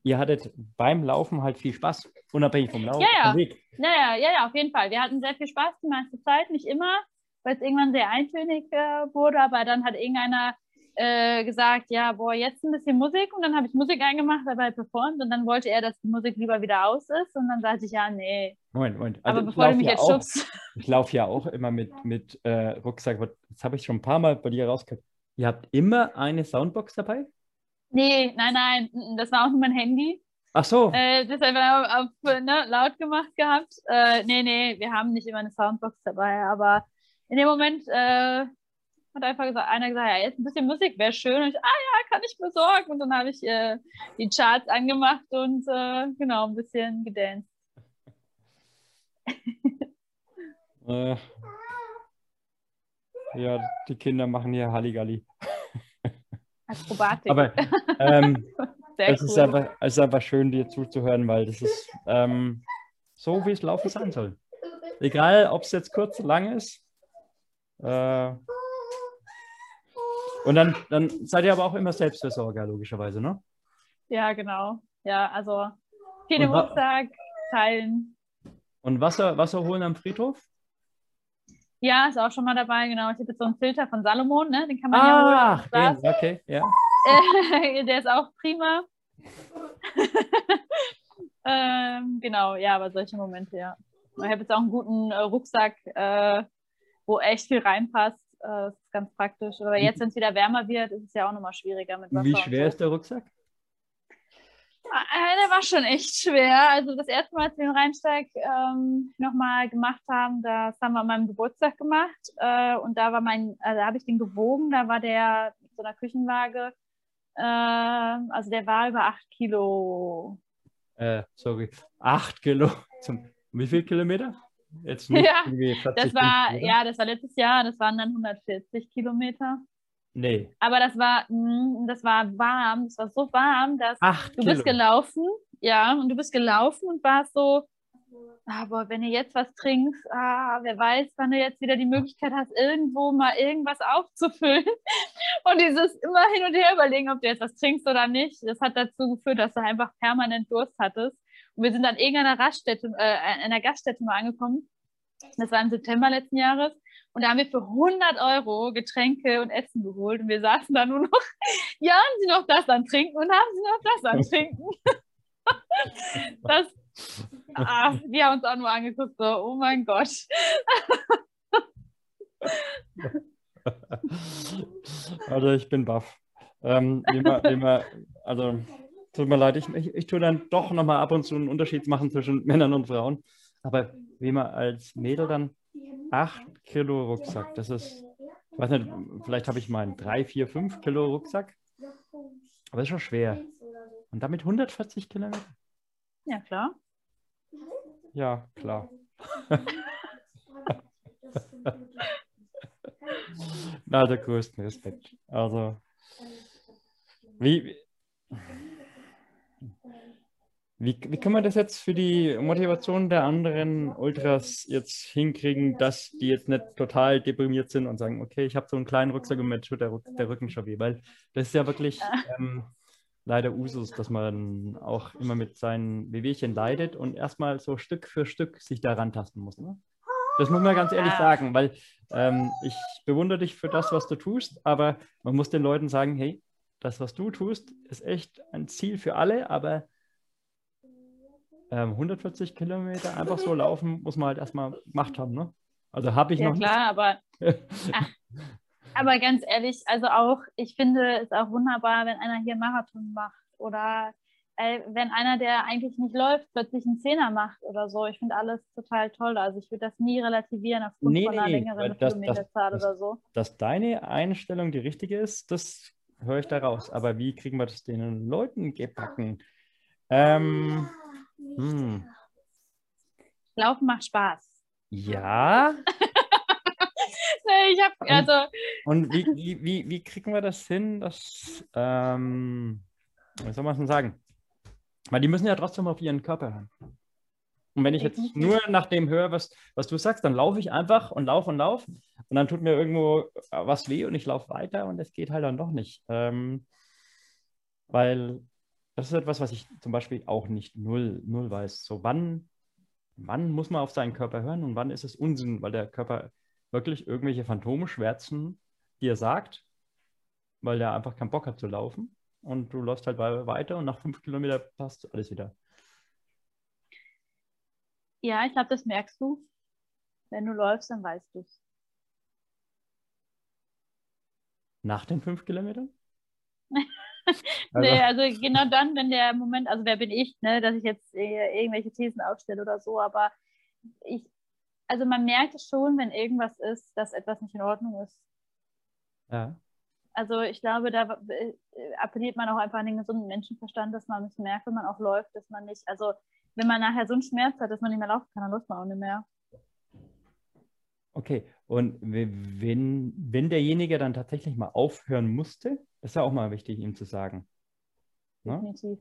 ihr hattet beim Laufen halt viel Spaß, unabhängig vom Laufen, Ja, ja. vom Weg. Ja, ja, ja, auf jeden Fall. Wir hatten sehr viel Spaß die meiste Zeit, nicht immer, weil es irgendwann sehr eintönig äh, wurde, aber dann hat irgendeiner äh, gesagt, ja, boah, jetzt ein bisschen Musik und dann habe ich Musik eingemacht, dabei performt und dann wollte er, dass die Musik lieber wieder aus ist und dann sagte ich, ja, nee, Moment, Moment. aber Also ich bevor du mich ja jetzt auch, schubst. (laughs) ich laufe ja auch immer mit, mit äh, Rucksack. aber Das habe ich schon ein paar Mal bei dir rausgehört. Ihr habt immer eine Soundbox dabei? Nee, nein, nein, mm, das war auch nur mein Handy. Ach so. Äh, das wir auf, auf, ne, laut gemacht gehabt. Äh, nee, nee, wir haben nicht immer eine Soundbox dabei, aber in dem Moment äh, hat einfach gesagt, einer gesagt, ja, jetzt ein bisschen Musik wäre schön. Und ich, ah ja, kann ich besorgen. Und dann habe ich äh, die Charts angemacht und äh, genau, ein bisschen gedanced. (laughs) Äh, ja, die Kinder machen hier Halligalli. Akrobatik. Aber ähm, (laughs) Sehr es, ist cool. einfach, es ist einfach schön, dir zuzuhören, weil das ist ähm, so, wie es Laufen sein soll. Egal, ob es jetzt kurz oder lang ist. Äh, und dann, dann seid ihr aber auch immer Selbstversorger, logischerweise, ne? Ja, genau. Ja, also viel im Rucksack teilen. Und Wasser, Wasser holen am Friedhof? Ja, ist auch schon mal dabei, genau. Ich habe jetzt so einen Filter von Salomon, ne? Den kann man ja holen. Den, okay, ja. (laughs) Der ist auch prima. (laughs) ähm, genau, ja, aber solche Momente, ja. Ich habe jetzt auch einen guten äh, Rucksack, äh, wo echt viel reinpasst. Äh, das ist ganz praktisch. Aber jetzt, wenn es wieder wärmer wird, ist es ja auch nochmal schwieriger mit Wasser. Wie schwer so. ist der Rucksack? Äh, der war schon echt schwer. Also das erste Mal, als wir den Rheinsteig ähm, nochmal gemacht haben, das haben wir an meinem Geburtstag gemacht. Äh, und da war mein, also da habe ich den gewogen, da war der mit so einer Küchenwaage, äh, also der war über acht Kilo. Äh, sorry, acht Kilo. (laughs) Zum, wie viel Kilometer? Jetzt nicht (laughs) Ja, irgendwie 40, Das war, 50, oder? ja, das war letztes Jahr, das waren dann 140 Kilometer. Nee, Aber das war, mh, das war warm, das war so warm, dass acht Du Kilo. bist gelaufen, ja, und du bist gelaufen und warst so, aber wenn du jetzt was trinkst, ah, wer weiß, wann du jetzt wieder die Möglichkeit hast, irgendwo mal irgendwas aufzufüllen. (laughs) Und dieses immer hin und her überlegen, ob du jetzt was trinkst oder nicht, das hat dazu geführt, dass du einfach permanent Durst hattest. Und wir sind an irgendeiner Raststätte, äh, einer Gaststätte mal angekommen. Das war im September letzten Jahres. Und da haben wir für 100 Euro Getränke und Essen geholt. Und wir saßen da nur noch, (laughs) ja, haben Sie noch das an Trinken und haben Sie noch das an Trinken? (laughs) das, ah, wir haben uns auch nur angeguckt, so, oh mein Gott. Also ich bin baff. Ähm, also tut mir leid, ich, ich, ich tue dann doch nochmal ab und zu einen Unterschied machen zwischen Männern und Frauen. Aber wie man als Mädel dann acht Kilo Rucksack, das ist Ich weiß nicht, vielleicht habe ich mal einen 3, 4, 5 Kilo Rucksack. Aber das ist schon schwer. Und damit 140 Kilometer? Ja, klar. Ja, klar. (laughs) Na, der größten Respekt. Also, wie, wie, wie kann man das jetzt für die Motivation der anderen Ultras jetzt hinkriegen, dass die jetzt nicht total deprimiert sind und sagen, okay, ich habe so einen kleinen Rucksack und mir tut der, Rücken schon weh, weil das ist ja wirklich ähm, leider Usus, dass man auch immer mit seinen Wehwehchen leidet und erstmal so Stück für Stück sich da rantasten muss. Ne? Das muss man ganz ehrlich sagen, weil ähm, ich bewundere dich für das, was du tust, aber man muss den Leuten sagen, hey, das, was du tust, ist echt ein Ziel für alle, aber ähm, 140 Kilometer einfach so laufen, muss man halt erstmal gemacht haben. Ne? Also habe ich ja, noch klar, aber, (laughs) ach, aber ganz ehrlich, also auch, ich finde es auch wunderbar, wenn einer hier Marathon macht oder äh, wenn einer, der eigentlich nicht läuft, plötzlich einen Zehner macht oder so. Ich finde alles total toll. Also ich würde das nie relativieren aufgrund Nee, von einer nee, längeren das- Kilometerzahl das- oder so. Dass deine Einstellung die richtige ist, das höre ich da raus. Aber wie kriegen wir das den Leuten gebacken? Ähm, hm, Laufen macht Spaß. ja. (laughs) Ich habe, also, Und wie, wie, wie, wie kriegen wir das hin, dass, ähm, wie soll man es denn sagen? Weil die müssen ja trotzdem auf ihren Körper hören. Und wenn ich jetzt nur nach dem höre, was, was du sagst, dann laufe ich einfach und laufe und laufe und dann tut mir irgendwo was weh und ich laufe weiter und es geht halt dann doch nicht. Ähm, weil das ist etwas, was ich zum Beispiel auch nicht null, null weiß. So wann, wann muss man auf seinen Körper hören und wann ist es Unsinn, weil der Körper wirklich irgendwelche Phantomschmerzen dir sagt, weil der einfach keinen Bock hat zu laufen und du läufst halt wei- weiter und nach fünf Kilometern passt alles wieder. ja, ich glaube, das merkst du. Wenn du läufst, dann weißt du es. Nach den fünf Kilometern? (laughs) Nee, also genau dann, wenn der Moment, also wer bin ich, ne, dass ich jetzt äh, irgendwelche Thesen aufstelle oder so, aber ich, also man merkt es schon, wenn irgendwas ist, dass etwas nicht in Ordnung ist. ja. Also ich glaube, da appelliert man auch einfach an den gesunden Menschenverstand, dass man es merkt, wenn man auch läuft, dass man nicht, also wenn man nachher so einen Schmerz hat, dass man nicht mehr laufen kann, dann läuft man auch nicht mehr. Okay, und we- wenn, wenn derjenige dann tatsächlich mal aufhören musste, ist ja auch mal wichtig, ihm zu sagen. Ne? Definitiv.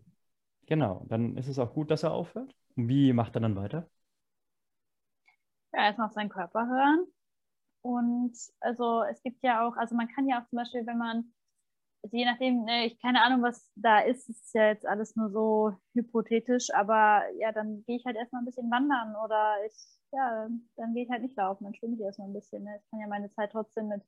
Genau, dann ist es auch gut, dass er aufhört. Und wie macht er dann weiter? Ja, erstmal auf seinen Körper hören. Und also es gibt ja auch, also man kann ja auch zum Beispiel, wenn man, also je nachdem, ne, ich keine Ahnung, was da ist, ist ja jetzt alles nur so hypothetisch, aber ja, dann gehe ich halt erstmal ein bisschen wandern oder ich, ja, dann gehe ich halt nicht laufen, dann schwimme ich erstmal ein bisschen. Ne? Ich kann ja meine Zeit trotzdem mit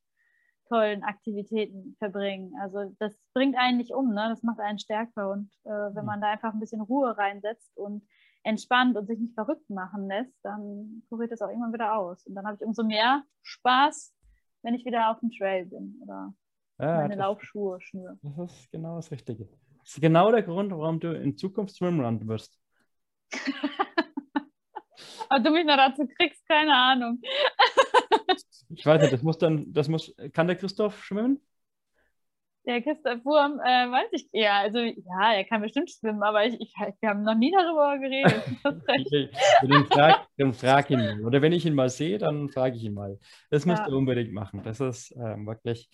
tollen Aktivitäten verbringen. Also das bringt einen nicht um, ne? Das macht einen stärker. Und äh, wenn Mhm. man da einfach ein bisschen Ruhe reinsetzt und entspannt und sich nicht verrückt machen lässt, dann kuriert das auch irgendwann wieder aus. Und dann habe ich umso mehr Spaß, wenn ich wieder auf dem Trail bin oder Ja, meine das, Laufschuhe schnüre. das ist genau das Richtige. Das ist genau der Grund, warum du in Zukunft Swimrun wirst. Aber (laughs) du mich noch dazu kriegst, keine Ahnung. Ich weiß nicht, das muss dann, das muss, kann der Christoph schwimmen? Der Christoph Wurm, äh, weiß ich, ja, also ja, er kann bestimmt schwimmen, aber ich, ich, wir haben noch nie darüber geredet. (laughs) Ich, dann, frag, dann frag ihn mal. Oder wenn ich ihn mal sehe, dann frage ich ihn mal. Das müsst Ja. ihr unbedingt machen. Das ist ähm, wirklich,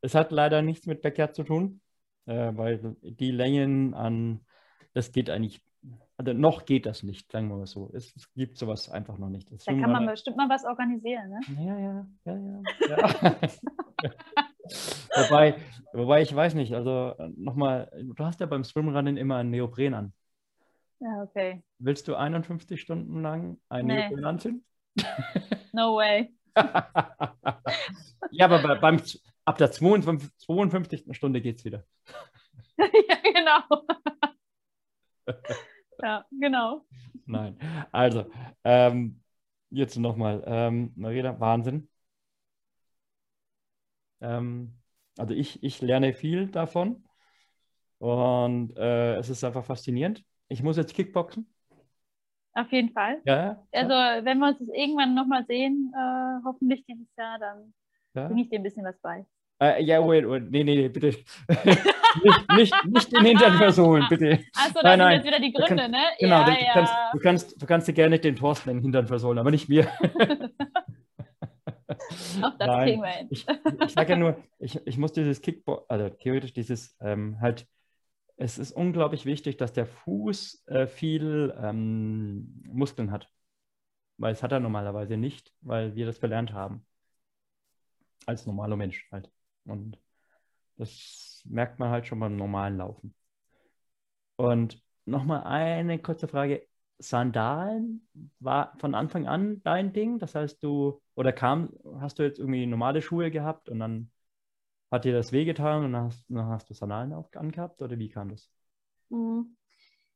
es hat leider nichts mit Backyard zu tun, äh, weil die Längen an, das geht eigentlich, also noch geht das nicht, sagen wir mal so. Es, gibt sowas einfach noch nicht. Das Da kann man bestimmt mal was organisieren, ne? Ja, ja, ja, ja. (laughs) (laughs) ja. Wobei, wobei ich weiß nicht, also nochmal, du hast ja beim Swimrunnen immer einen Neopren an. Ja, okay. Willst du 51 Stunden lang einen Nee. Neopren anziehen? No way. (laughs) ja, aber bei, beim, ab der 52, 52. Stunde geht es wieder. (laughs) ja, genau. (laughs) ja, genau. Nein. Also, ähm, jetzt nochmal. Ähm, Marina, Wahnsinn. Ähm, also ich, ich lerne viel davon und äh, es ist einfach faszinierend. Ich muss jetzt Kickboxen. Auf jeden Fall. Ja, ja. Also, wenn wir uns das irgendwann nochmal sehen, äh, hoffentlich dieses Jahr, dann Ja? Bring ich dir ein bisschen was bei. Äh, ja, wait, wait, nee, nee, nee, bitte. (laughs) nicht, nicht, nicht in Hintern versohlen, bitte. Achso, Nein, das sind jetzt wieder die Gründe, ne? Genau, ja, du, ja. kannst, du, kannst, du kannst dir gerne den Thorsten den Hintern versohlen, aber nicht mir. (laughs) (laughs) Auch das Nein. wir hin. Ich, ich sage ja nur, ich, ich muss dieses Kickboard, also theoretisch dieses ähm, halt, es ist unglaublich wichtig, dass der Fuß äh, viel ähm, Muskeln hat. Weil es hat er normalerweise nicht, weil wir das verlernt haben. Als normaler Mensch halt. Und das merkt man halt schon beim normalen Laufen. Und nochmal eine kurze Frage. Sandalen war von Anfang an dein Ding? Das heißt, du, oder kam, hast du jetzt irgendwie normale Schuhe gehabt und dann hat dir das wehgetan und dann hast, dann hast du Sandalen auch angehabt? Oder wie kam das? Mhm.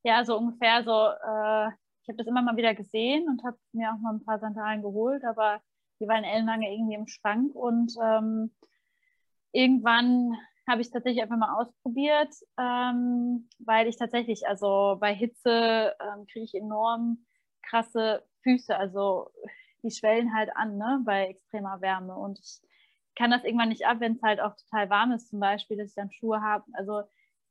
Ja, so ungefähr so. Äh, ich habe das immer mal wieder gesehen und habe mir auch mal ein paar Sandalen geholt, aber die waren ellenlange irgendwie im Schrank und ähm, irgendwann habe ich tatsächlich einfach mal ausprobiert, ähm, weil ich tatsächlich, also bei Hitze ähm, kriege ich enorm krasse Füße, also die schwellen halt an, ne, bei extremer Wärme und ich kann das irgendwann nicht ab, wenn es halt auch total warm ist, zum Beispiel, dass ich dann Schuhe habe. Also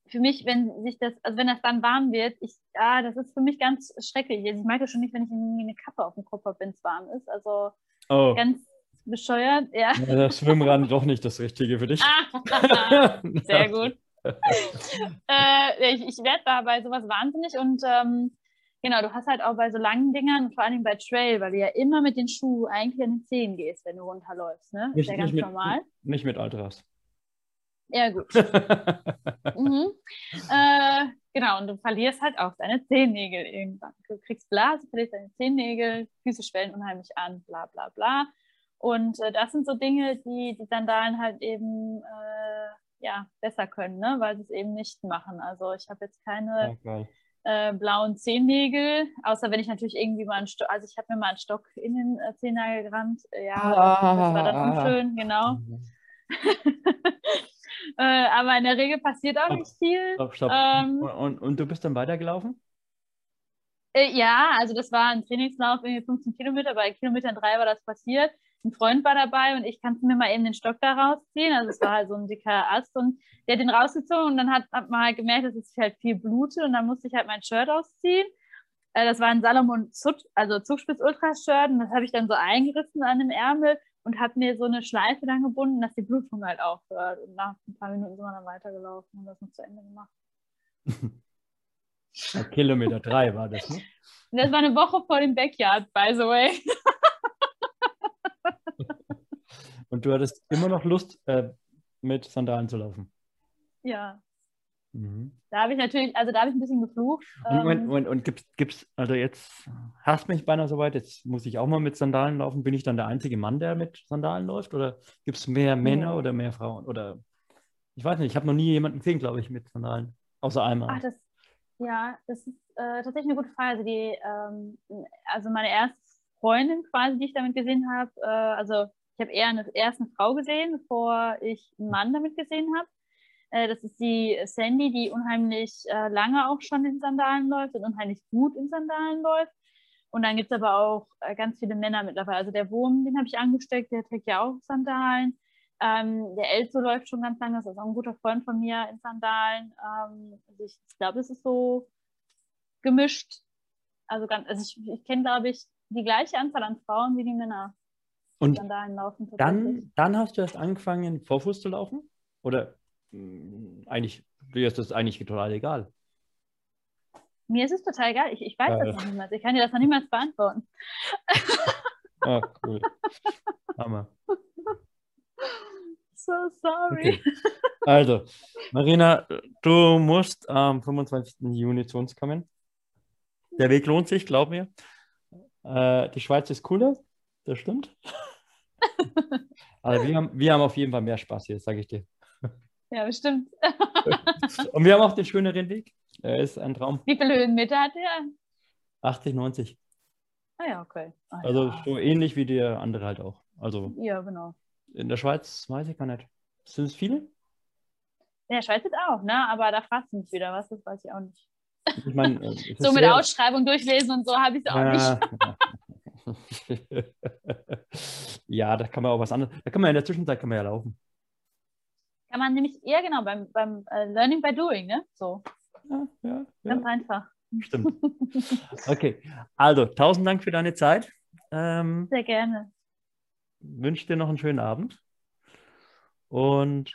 für mich, wenn sich das, also wenn das dann warm wird, ich, ah, das ist für mich ganz schrecklich. Also ich mag das schon nicht, wenn ich irgendwie eine Kappe auf dem Kopf habe, wenn es warm ist. Also Oh, ganz bescheuert, ja. ja, das Schwimmrad doch nicht das Richtige für dich. Ah, (laughs) sehr (laughs) gut. äh, ich ich werde da bei sowas wahnsinnig und ähm, genau, du hast halt auch bei so langen Dingern, und vor allem bei Trail, weil du ja immer mit den Schuhen eigentlich an den Zehen gehst, wenn du runterläufst, ne? Nicht, ist ja ganz mit, normal. nicht mit Ultras. Ja, gut. (laughs) Mhm. Äh, genau, und du verlierst halt auch deine Zehennägel irgendwann. Du kriegst Blase, verlierst deine Zehennägel, Füße schwellen unheimlich an, bla bla bla. Und äh, das sind so Dinge, die die Sandalen halt eben äh, ja, besser können, ne? weil sie es eben nicht machen. Also ich habe jetzt keine geil. äh, blauen Zehennägel, außer wenn ich natürlich irgendwie mal einen Stock, also ich habe mir mal einen Stock in den äh, Zehennagel gerammt. Äh, Ja, das, das war dann unschön, genau. (laughs) äh, aber in der Regel passiert auch nicht viel. Stopp, stopp. Ähm, und, und, und du bist dann weitergelaufen? Äh, ja, also das war ein Trainingslauf, irgendwie 15 Kilometer, bei Kilometern drei war das passiert. Ein Freund war dabei und ich kannte mir mal eben den Stock da rausziehen. Also es war halt so ein dicker Ast und der hat den rausgezogen und dann hat, hat man halt gemerkt, dass es halt viel blutet und dann musste ich halt mein Shirt ausziehen. Äh, das war ein Salomon Zut, also Zugspitz Ultra Shirt und das habe ich dann so eingerissen an dem Ärmel und habe mir so eine Schleife dann gebunden, dass die Blutung halt aufhört. Und nach ein paar Minuten sind wir dann weitergelaufen und das noch zu Ende gemacht. (laughs) Kilometer drei war das, ne? Das war eine Woche vor dem Backyard, by the way. (laughs) Und du hattest immer noch Lust, äh, mit Sandalen zu laufen. Ja, Mhm. da habe ich natürlich, also da habe ich ein bisschen geflucht. Und, und, Ähm, und, und gibt's, gibt's, also jetzt hast mich beinahe soweit, jetzt muss ich auch mal mit Sandalen laufen. Bin ich dann der einzige Mann, der mit Sandalen läuft? Oder gibt es mehr Männer Nee. oder mehr Frauen? Oder ich weiß nicht, ich habe noch nie jemanden gesehen, glaube ich, mit Sandalen. Außer einmal. Ach, das, ja, das ist äh, tatsächlich eine gute Frage. Also, die, ähm, also meine erste Freundin quasi, die ich damit gesehen habe, äh, also ich habe eher eine, erst eine Frau gesehen, bevor ich einen Mann damit gesehen habe. Äh, das ist die Sandy, die unheimlich äh, lange auch schon in Sandalen läuft und unheimlich gut in Sandalen läuft. Und dann gibt es aber auch äh, ganz viele Männer mittlerweile. Also der Wurm, den habe ich angesteckt, der trägt ja auch Sandalen. Ähm, der Elzo läuft schon ganz lange, das ist auch ein guter Freund von mir in Sandalen. Ähm, also ich, ich glaube, es ist so gemischt. Also, ganz, also ich, ich kenne, glaube ich, die gleiche Anzahl an Frauen wie die Männer, Und laufen. dann, dann hast du erst angefangen, Vorfuß zu laufen? Oder mh, eigentlich, dir ist das eigentlich total egal? Mir ist es total egal. Ich, ich weiß Geil. das noch niemals. Ich kann dir das noch niemals beantworten. Ah, cool. Hammer. (laughs) So sorry. Okay. Also, Marina, du musst am 25. Juni zu uns kommen. Der Weg lohnt sich, glaub mir. Äh, die Schweiz ist cooler, das stimmt. (laughs) Also wir haben, wir haben auf jeden Fall mehr Spaß hier, sage ich dir. Ja, bestimmt. (laughs) Und wir haben auch den schöneren Weg. Er ist ein Traum. Wie viele Höhenmeter hat der? 80, 90. Ah ja, okay. Ah, Also ja. so ähnlich wie der andere halt auch. Also ja, genau. in der Schweiz weiß ich gar nicht. Sind es viele? In der Schweiz jetzt auch, ne? Aber da fragst du mich wieder was, das weiß ich auch nicht. Ich meine, (laughs) äh, So mit Ausschreibung durchlesen und so habe ich es auch Ja, nicht. (laughs) ja. da kann man auch was anderes. Da kann man in der Zwischenzeit kann man ja laufen. Kann man nämlich, ja genau, beim, beim äh, Learning by Doing, ne? So, Ja, ja, ganz ja. einfach. Stimmt. (laughs) Okay, also tausend Dank für deine Zeit. Ähm, Sehr gerne. wünsche dir noch einen schönen Abend. Und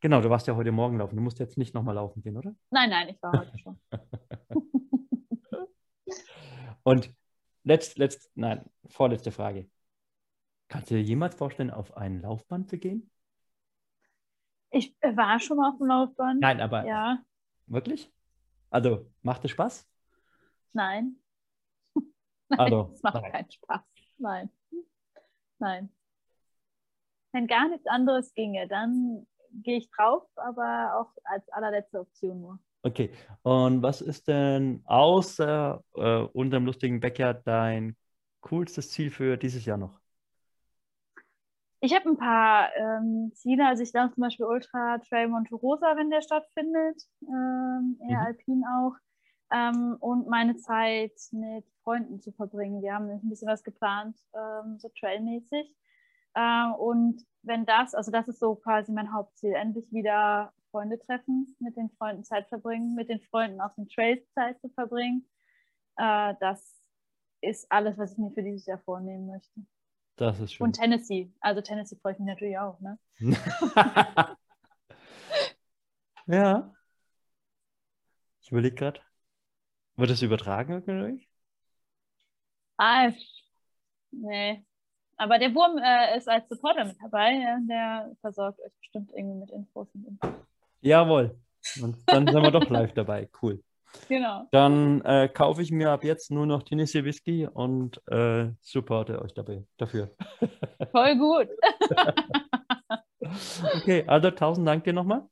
genau, du warst ja heute Morgen laufen. Du musst jetzt nicht nochmal laufen gehen, oder? Nein, nein, ich war heute schon. (laughs) Und letzt, letzt, nein, vorletzte Frage. Kannst du dir jemals vorstellen, auf ein Laufband zu gehen? Ich war schon mal auf dem Laufband. Nein, aber Ja, wirklich? Also, macht es Spaß? nein. (laughs) Nein, Also, es macht nein. keinen Spaß. Nein. Nein. Wenn gar nichts anderes ginge, dann gehe ich drauf, aber auch als allerletzte Option nur. Okay. Und was ist denn außer äh, unserem lustigen Backyard dein coolstes Ziel für dieses Jahr noch? Ich habe ein paar ähm, Ziele, also ich laufe zum Beispiel Ultra Trail Monte Rosa, wenn der stattfindet, ähm, eher Mhm. alpin auch, ähm, und meine Zeit mit Freunden zu verbringen. Wir haben nämlich ein bisschen was geplant, ähm, so trailmäßig. Ähm, und wenn das, also das ist so quasi mein Hauptziel, endlich wieder Freunde treffen, mit den Freunden Zeit verbringen, mit den Freunden auf den Trails Zeit zu verbringen. Äh, das ist alles, was ich mir für dieses Jahr vornehmen möchte. Das ist schön. Und Tennessee. Also Tennessee freue ich mich natürlich auch, ne? (laughs) ja. Ich überlege gerade. Wird es übertragen irgendwie? Ah, nee. Aber der Wurm äh, ist als Supporter mit dabei. Ja? Der versorgt euch bestimmt irgendwie mit Infos. Und Infos. Jawohl. Und dann sind wir doch live dabei. Cool. Genau. Dann äh, kaufe ich mir ab jetzt nur noch Tennessee Whisky und äh, supporte euch dabei dafür. Voll gut. (laughs) Okay, also tausend Dank dir nochmal.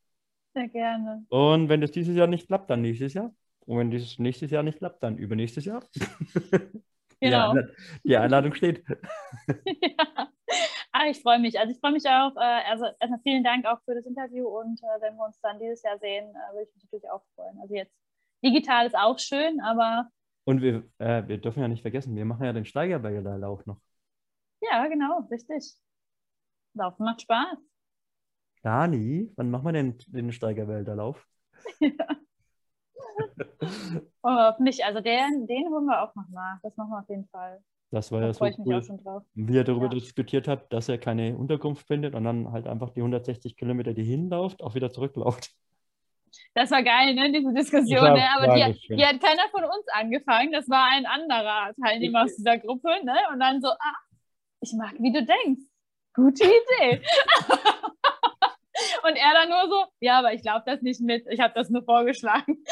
Sehr gerne. Und wenn das dieses Jahr nicht klappt, dann nächstes Jahr. Und wenn dieses nächstes Jahr nicht klappt, dann übernächstes Jahr. (laughs) Genau. Die, Einlad- die Einladung steht. (laughs) ja. Ah, ich freue mich. Also ich freue mich auch. Äh, also erstmal vielen Dank auch für das Interview und äh, wenn wir uns dann dieses Jahr sehen, äh, würde ich mich natürlich auch freuen. Also jetzt digital ist auch schön, aber Und wir, äh, wir dürfen ja nicht vergessen, wir machen ja den Steigerberger-Lauf noch. ja, genau, richtig. Laufen macht Spaß. Dani, wann machen wir denn den Steigerwälderlauf? (laughs) Und hoffentlich, also den, den holen wir auch noch nach. Das machen wir auf jeden Fall. Das war Da ja so cool, wie er darüber Ja. diskutiert hat, dass er keine Unterkunft findet und dann halt einfach die 160 Kilometer, die hinläuft, auch wieder zurückläuft. Das war geil, ne, diese Diskussion. Ne? Aber die, die hat keiner von uns angefangen. Das war ein anderer Teilnehmer aus dieser Gruppe. Ne? Und dann so, ah, ich mag, wie du denkst. Gute Idee. (laughs) Und er dann nur so, ja, aber ich glaube das nicht mit. Ich habe das nur vorgeschlagen.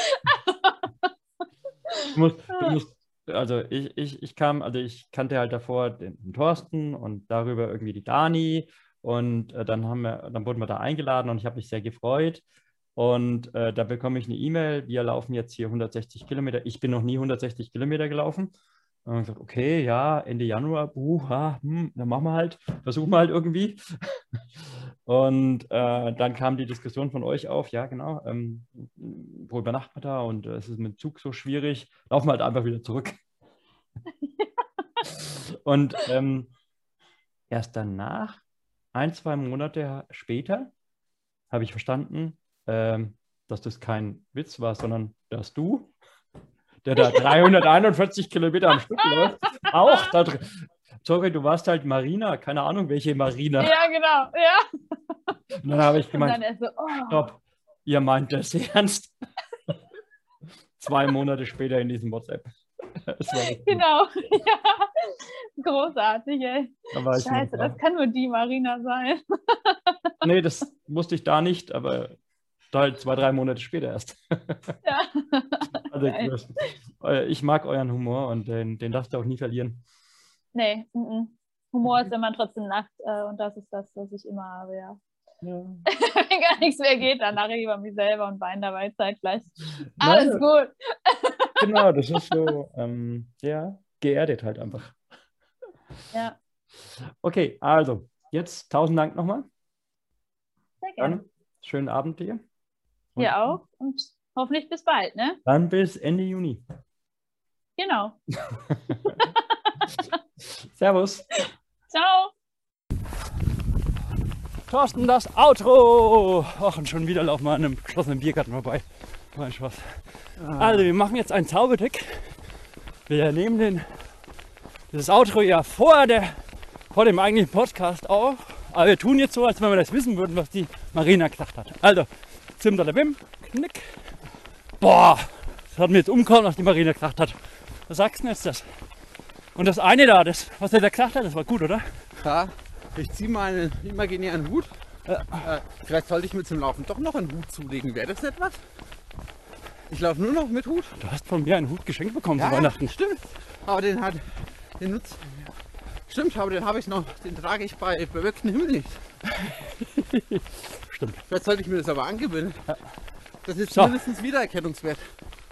Du musst, du musst, also ich, ich, ich kam, also ich kannte halt davor den, den Thorsten und darüber irgendwie die Dani und äh, dann haben wir, dann wurden wir da eingeladen und ich habe mich sehr gefreut. Und äh, da bekomme ich eine E-Mail, wir laufen jetzt hier 160 Kilometer. Ich bin noch nie 160 Kilometer gelaufen. Und ich gesagt, okay, ja, Ende Januar, buha, hm, dann machen wir halt, versuchen wir halt irgendwie. Und äh, dann kam die Diskussion von euch auf, ja, genau, ähm, wo übernachten wir da und äh, es ist mit dem Zug so schwierig, laufen wir halt einfach wieder zurück. (laughs) und ähm, erst danach, ein, zwei Monate später, habe ich verstanden, ähm, dass das kein Witz war, sondern dass du, der da 341 Kilometer am Stück läuft, auch da drin. Sorry, du warst halt Marina, keine Ahnung, welche Marina. Ja, genau. Ja. Und dann habe ich gemeint, so, oh. stopp, ihr meint das ernst? (laughs) Zwei Monate später in diesem WhatsApp. Genau. (laughs) Ja. Großartig, ey. Da Scheiße, da. das kann nur die Marina sein. (laughs) Nee, das wusste ich da nicht, aber da halt zwei, drei Monate später erst. Ja. Also, äh, ich mag euren Humor und den, den darfst du auch nie verlieren. Nee, mm -mm. Humor ist, wenn man trotzdem lacht. Äh, und das ist das, was ich immer habe, ja. Ja. (laughs) wenn gar nichts mehr geht, dann lache ich über mich selber und weine dabei zeitgleich. Alles Nein, gut. (laughs) Genau, das ist so, ähm, ja, geerdet halt einfach. Ja, Okay, also, jetzt tausend Dank nochmal. sehr gerne. Dann schönen Abend dir. Und Dir auch und hoffentlich bis bald, ne? Dann bis Ende Juni. Genau. (laughs) Servus. Ciao. Thorsten, das Outro. Ach, und schon wieder laufen wir an einem geschlossenen Biergarten vorbei. Mein Spaß. Also, wir machen jetzt einen Zaubertrick. Wir nehmen den, das Outro ja vor, der, vor dem eigentlichen Podcast auf. Aber wir tun jetzt so, als wenn wir das wissen würden, was die Marina gesagt hat. Also, Zimmerle-Bim, Knick. Boah, das hat mir jetzt umgehauen, was die Marina gesagt hat. Was sagst du denn jetzt das? Und das eine da, das, was er da gesagt hat, das war gut, oder? Ja, ich ziehe mal einen imaginären Hut. Äh, vielleicht sollte ich mir zum Laufen doch noch einen Hut zulegen. Wäre das nicht was? Ich laufe nur noch mit Hut. Du hast von mir einen Hut geschenkt bekommen zu Weihnachten. stimmt. Aber den hat den nutzt. Stimmt, aber den habe ich noch, den trage ich bei bewölktem Himmel nicht. (laughs) Stimmt. Vielleicht sollte ich mir das aber angewöhnen. Das ist So. mindestens wiedererkennungswert.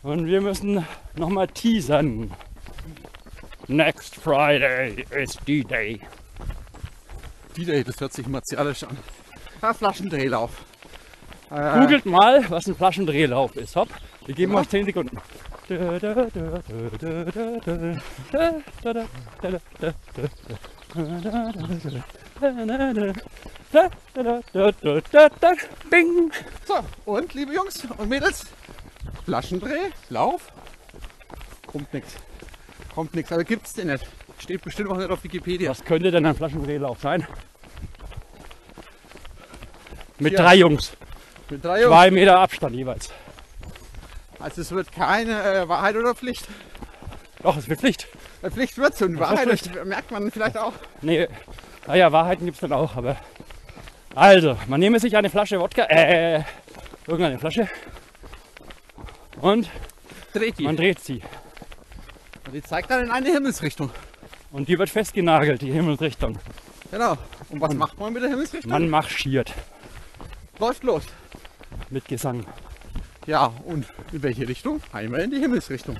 Und wir müssen nochmal teasern. Next Friday is D-Day. D-Day, das hört sich martialisch an. Ja, Flaschendrehlauf. Äh, Googelt mal, was ein Flaschendrehlauf ist. Hopp, wir geben Ja. euch 10 Sekunden. Bing! So, und liebe Jungs und Mädels, Flaschendreh, Lauf, kommt nichts. Kommt nichts, aber gibt's den nicht. Steht bestimmt auch nicht auf Wikipedia. Was könnte denn ein Flaschendrehlauf sein? Mit Tja. drei Jungs. Mit drei Jungs. Zwei Meter Abstand jeweils. Also es wird keine äh, Wahrheit oder Pflicht. Doch, es wird Pflicht. Äh, Pflicht wird's und ist Wahrheit das merkt man vielleicht auch. Nee, naja, Wahrheiten gibt es dann auch, aber. Also, man nehme sich eine Flasche Wodka, äh, irgendeine Flasche und Dreht die. man dreht sie. Und die zeigt dann in eine Himmelsrichtung. Und die wird festgenagelt, die Himmelsrichtung. Genau. Und was macht man mit der Himmelsrichtung? Man marschiert läuft los. mit Gesang. Ja, und in welche Richtung? Einmal in die Himmelsrichtung.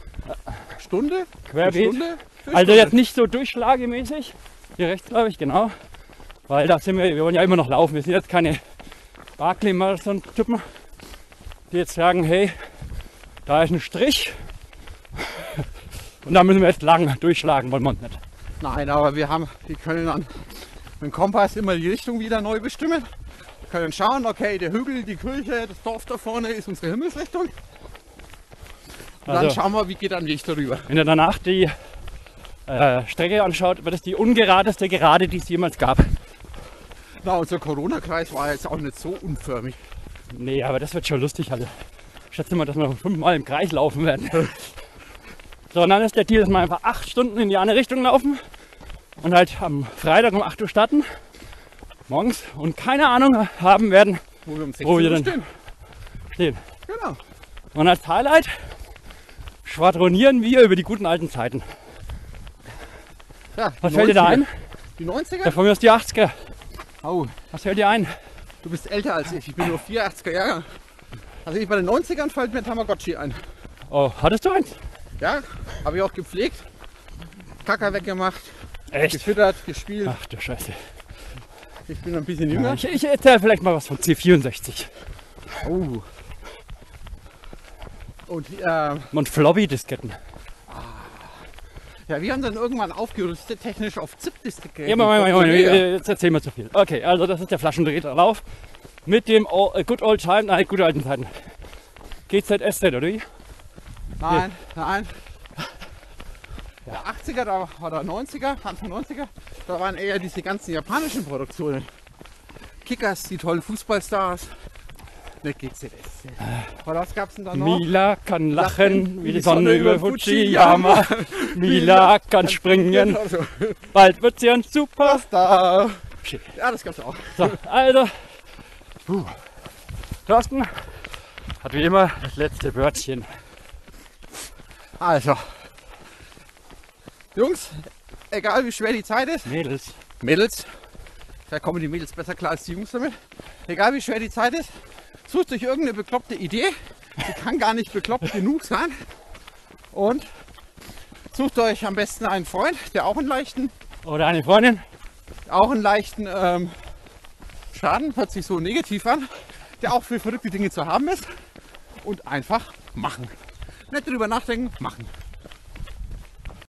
Stunde? Querbeet. Stunde? Also Stunde. jetzt nicht so durchschlagemäßig. Hier rechts, glaube ich, genau. Weil da sind wir, wir wollen ja immer noch laufen. Wir sind jetzt keine Barclay-Marathon-Typen, die jetzt sagen, hey, da ist ein Strich. Und da müssen wir jetzt lang durchschlagen, wollen wir uns nicht. Nein, aber wir haben, wir können dann mit dem Kompass immer die Richtung wieder neu bestimmen. Wir können schauen, okay, der Hügel, die Kirche, das Dorf da vorne ist unsere Himmelsrichtung. Und dann Also- schauen wir, wie geht ein Weg darüber. Wenn ihr danach die äh, Strecke anschaut, wird es die ungeradeste Gerade, die es jemals gab. Na, unser Corona-Kreis war jetzt auch nicht so unförmig. Nee, aber das wird schon lustig, Alter. Ich schätze mal, dass wir fünfmal im Kreis laufen werden. (laughs) so, und dann ist der Deal, dass wir einfach acht Stunden in die andere Richtung laufen und halt am Freitag um 8 Uhr starten, morgens, und keine Ahnung haben werden, Wo wir um 16 Wo wir denn- stehen. stehen. Genau. Und als Highlight schwadronieren wir über die guten alten Zeiten. Ja, Was die fällt dir da 90er. ein? Die 90er? Ja, von mir aus die 80er. Oh, Was fällt dir ein? du bist älter als ich. Ich bin nur 84er Jahre. Also ich bei den 90ern fällt mir Tamagotchi ein. Oh, hattest du eins? Ja, habe ich auch gepflegt. Kacker weggemacht, Echt? gefüttert, gespielt. Ach du Scheiße. Ich bin ein bisschen jünger. Ich, ich erzähle vielleicht mal was von C64. Oh. Und äh, Und Floppy-Disketten. ja, wir haben dann irgendwann aufgerüstet, technisch auf ZIP-Disketten. Ja, Moment, Moment, Moment, jetzt erzählen wir zu viel. Okay, also das ist der Flaschendrehlauf mit dem äh, Good Old Time, nein, gute alten Zeiten. GZSZ, oder wie? Nein, nein. Ja, 80er da, oder 90er, Anfang 90er, da waren eher diese ganzen japanischen Produktionen. Kickers, die tollen Fußballstars. Ne, GZS. Oder was gab's denn da noch? Mila kann lachen wie die Sonne über Fujiyama. Mila kann springen, bald wird sie ein Super. da. Shit. Ja, das gab's auch. So, also, puh. Thorsten hat wie immer das letzte Wörtchen. Also. Jungs, egal wie schwer die Zeit ist, Mädels. Mädels, da kommen die Mädels besser klar als die Jungs damit. Egal wie schwer die Zeit ist, sucht euch irgendeine bekloppte Idee. Die kann gar nicht bekloppt (laughs) genug sein. Und sucht euch am besten einen Freund, der auch einen leichten, Oder eine Freundin. auch einen leichten ähm, Schaden, hört sich so negativ an, der auch für verrückte Dinge zu haben ist. Und einfach machen. Nicht drüber nachdenken, machen.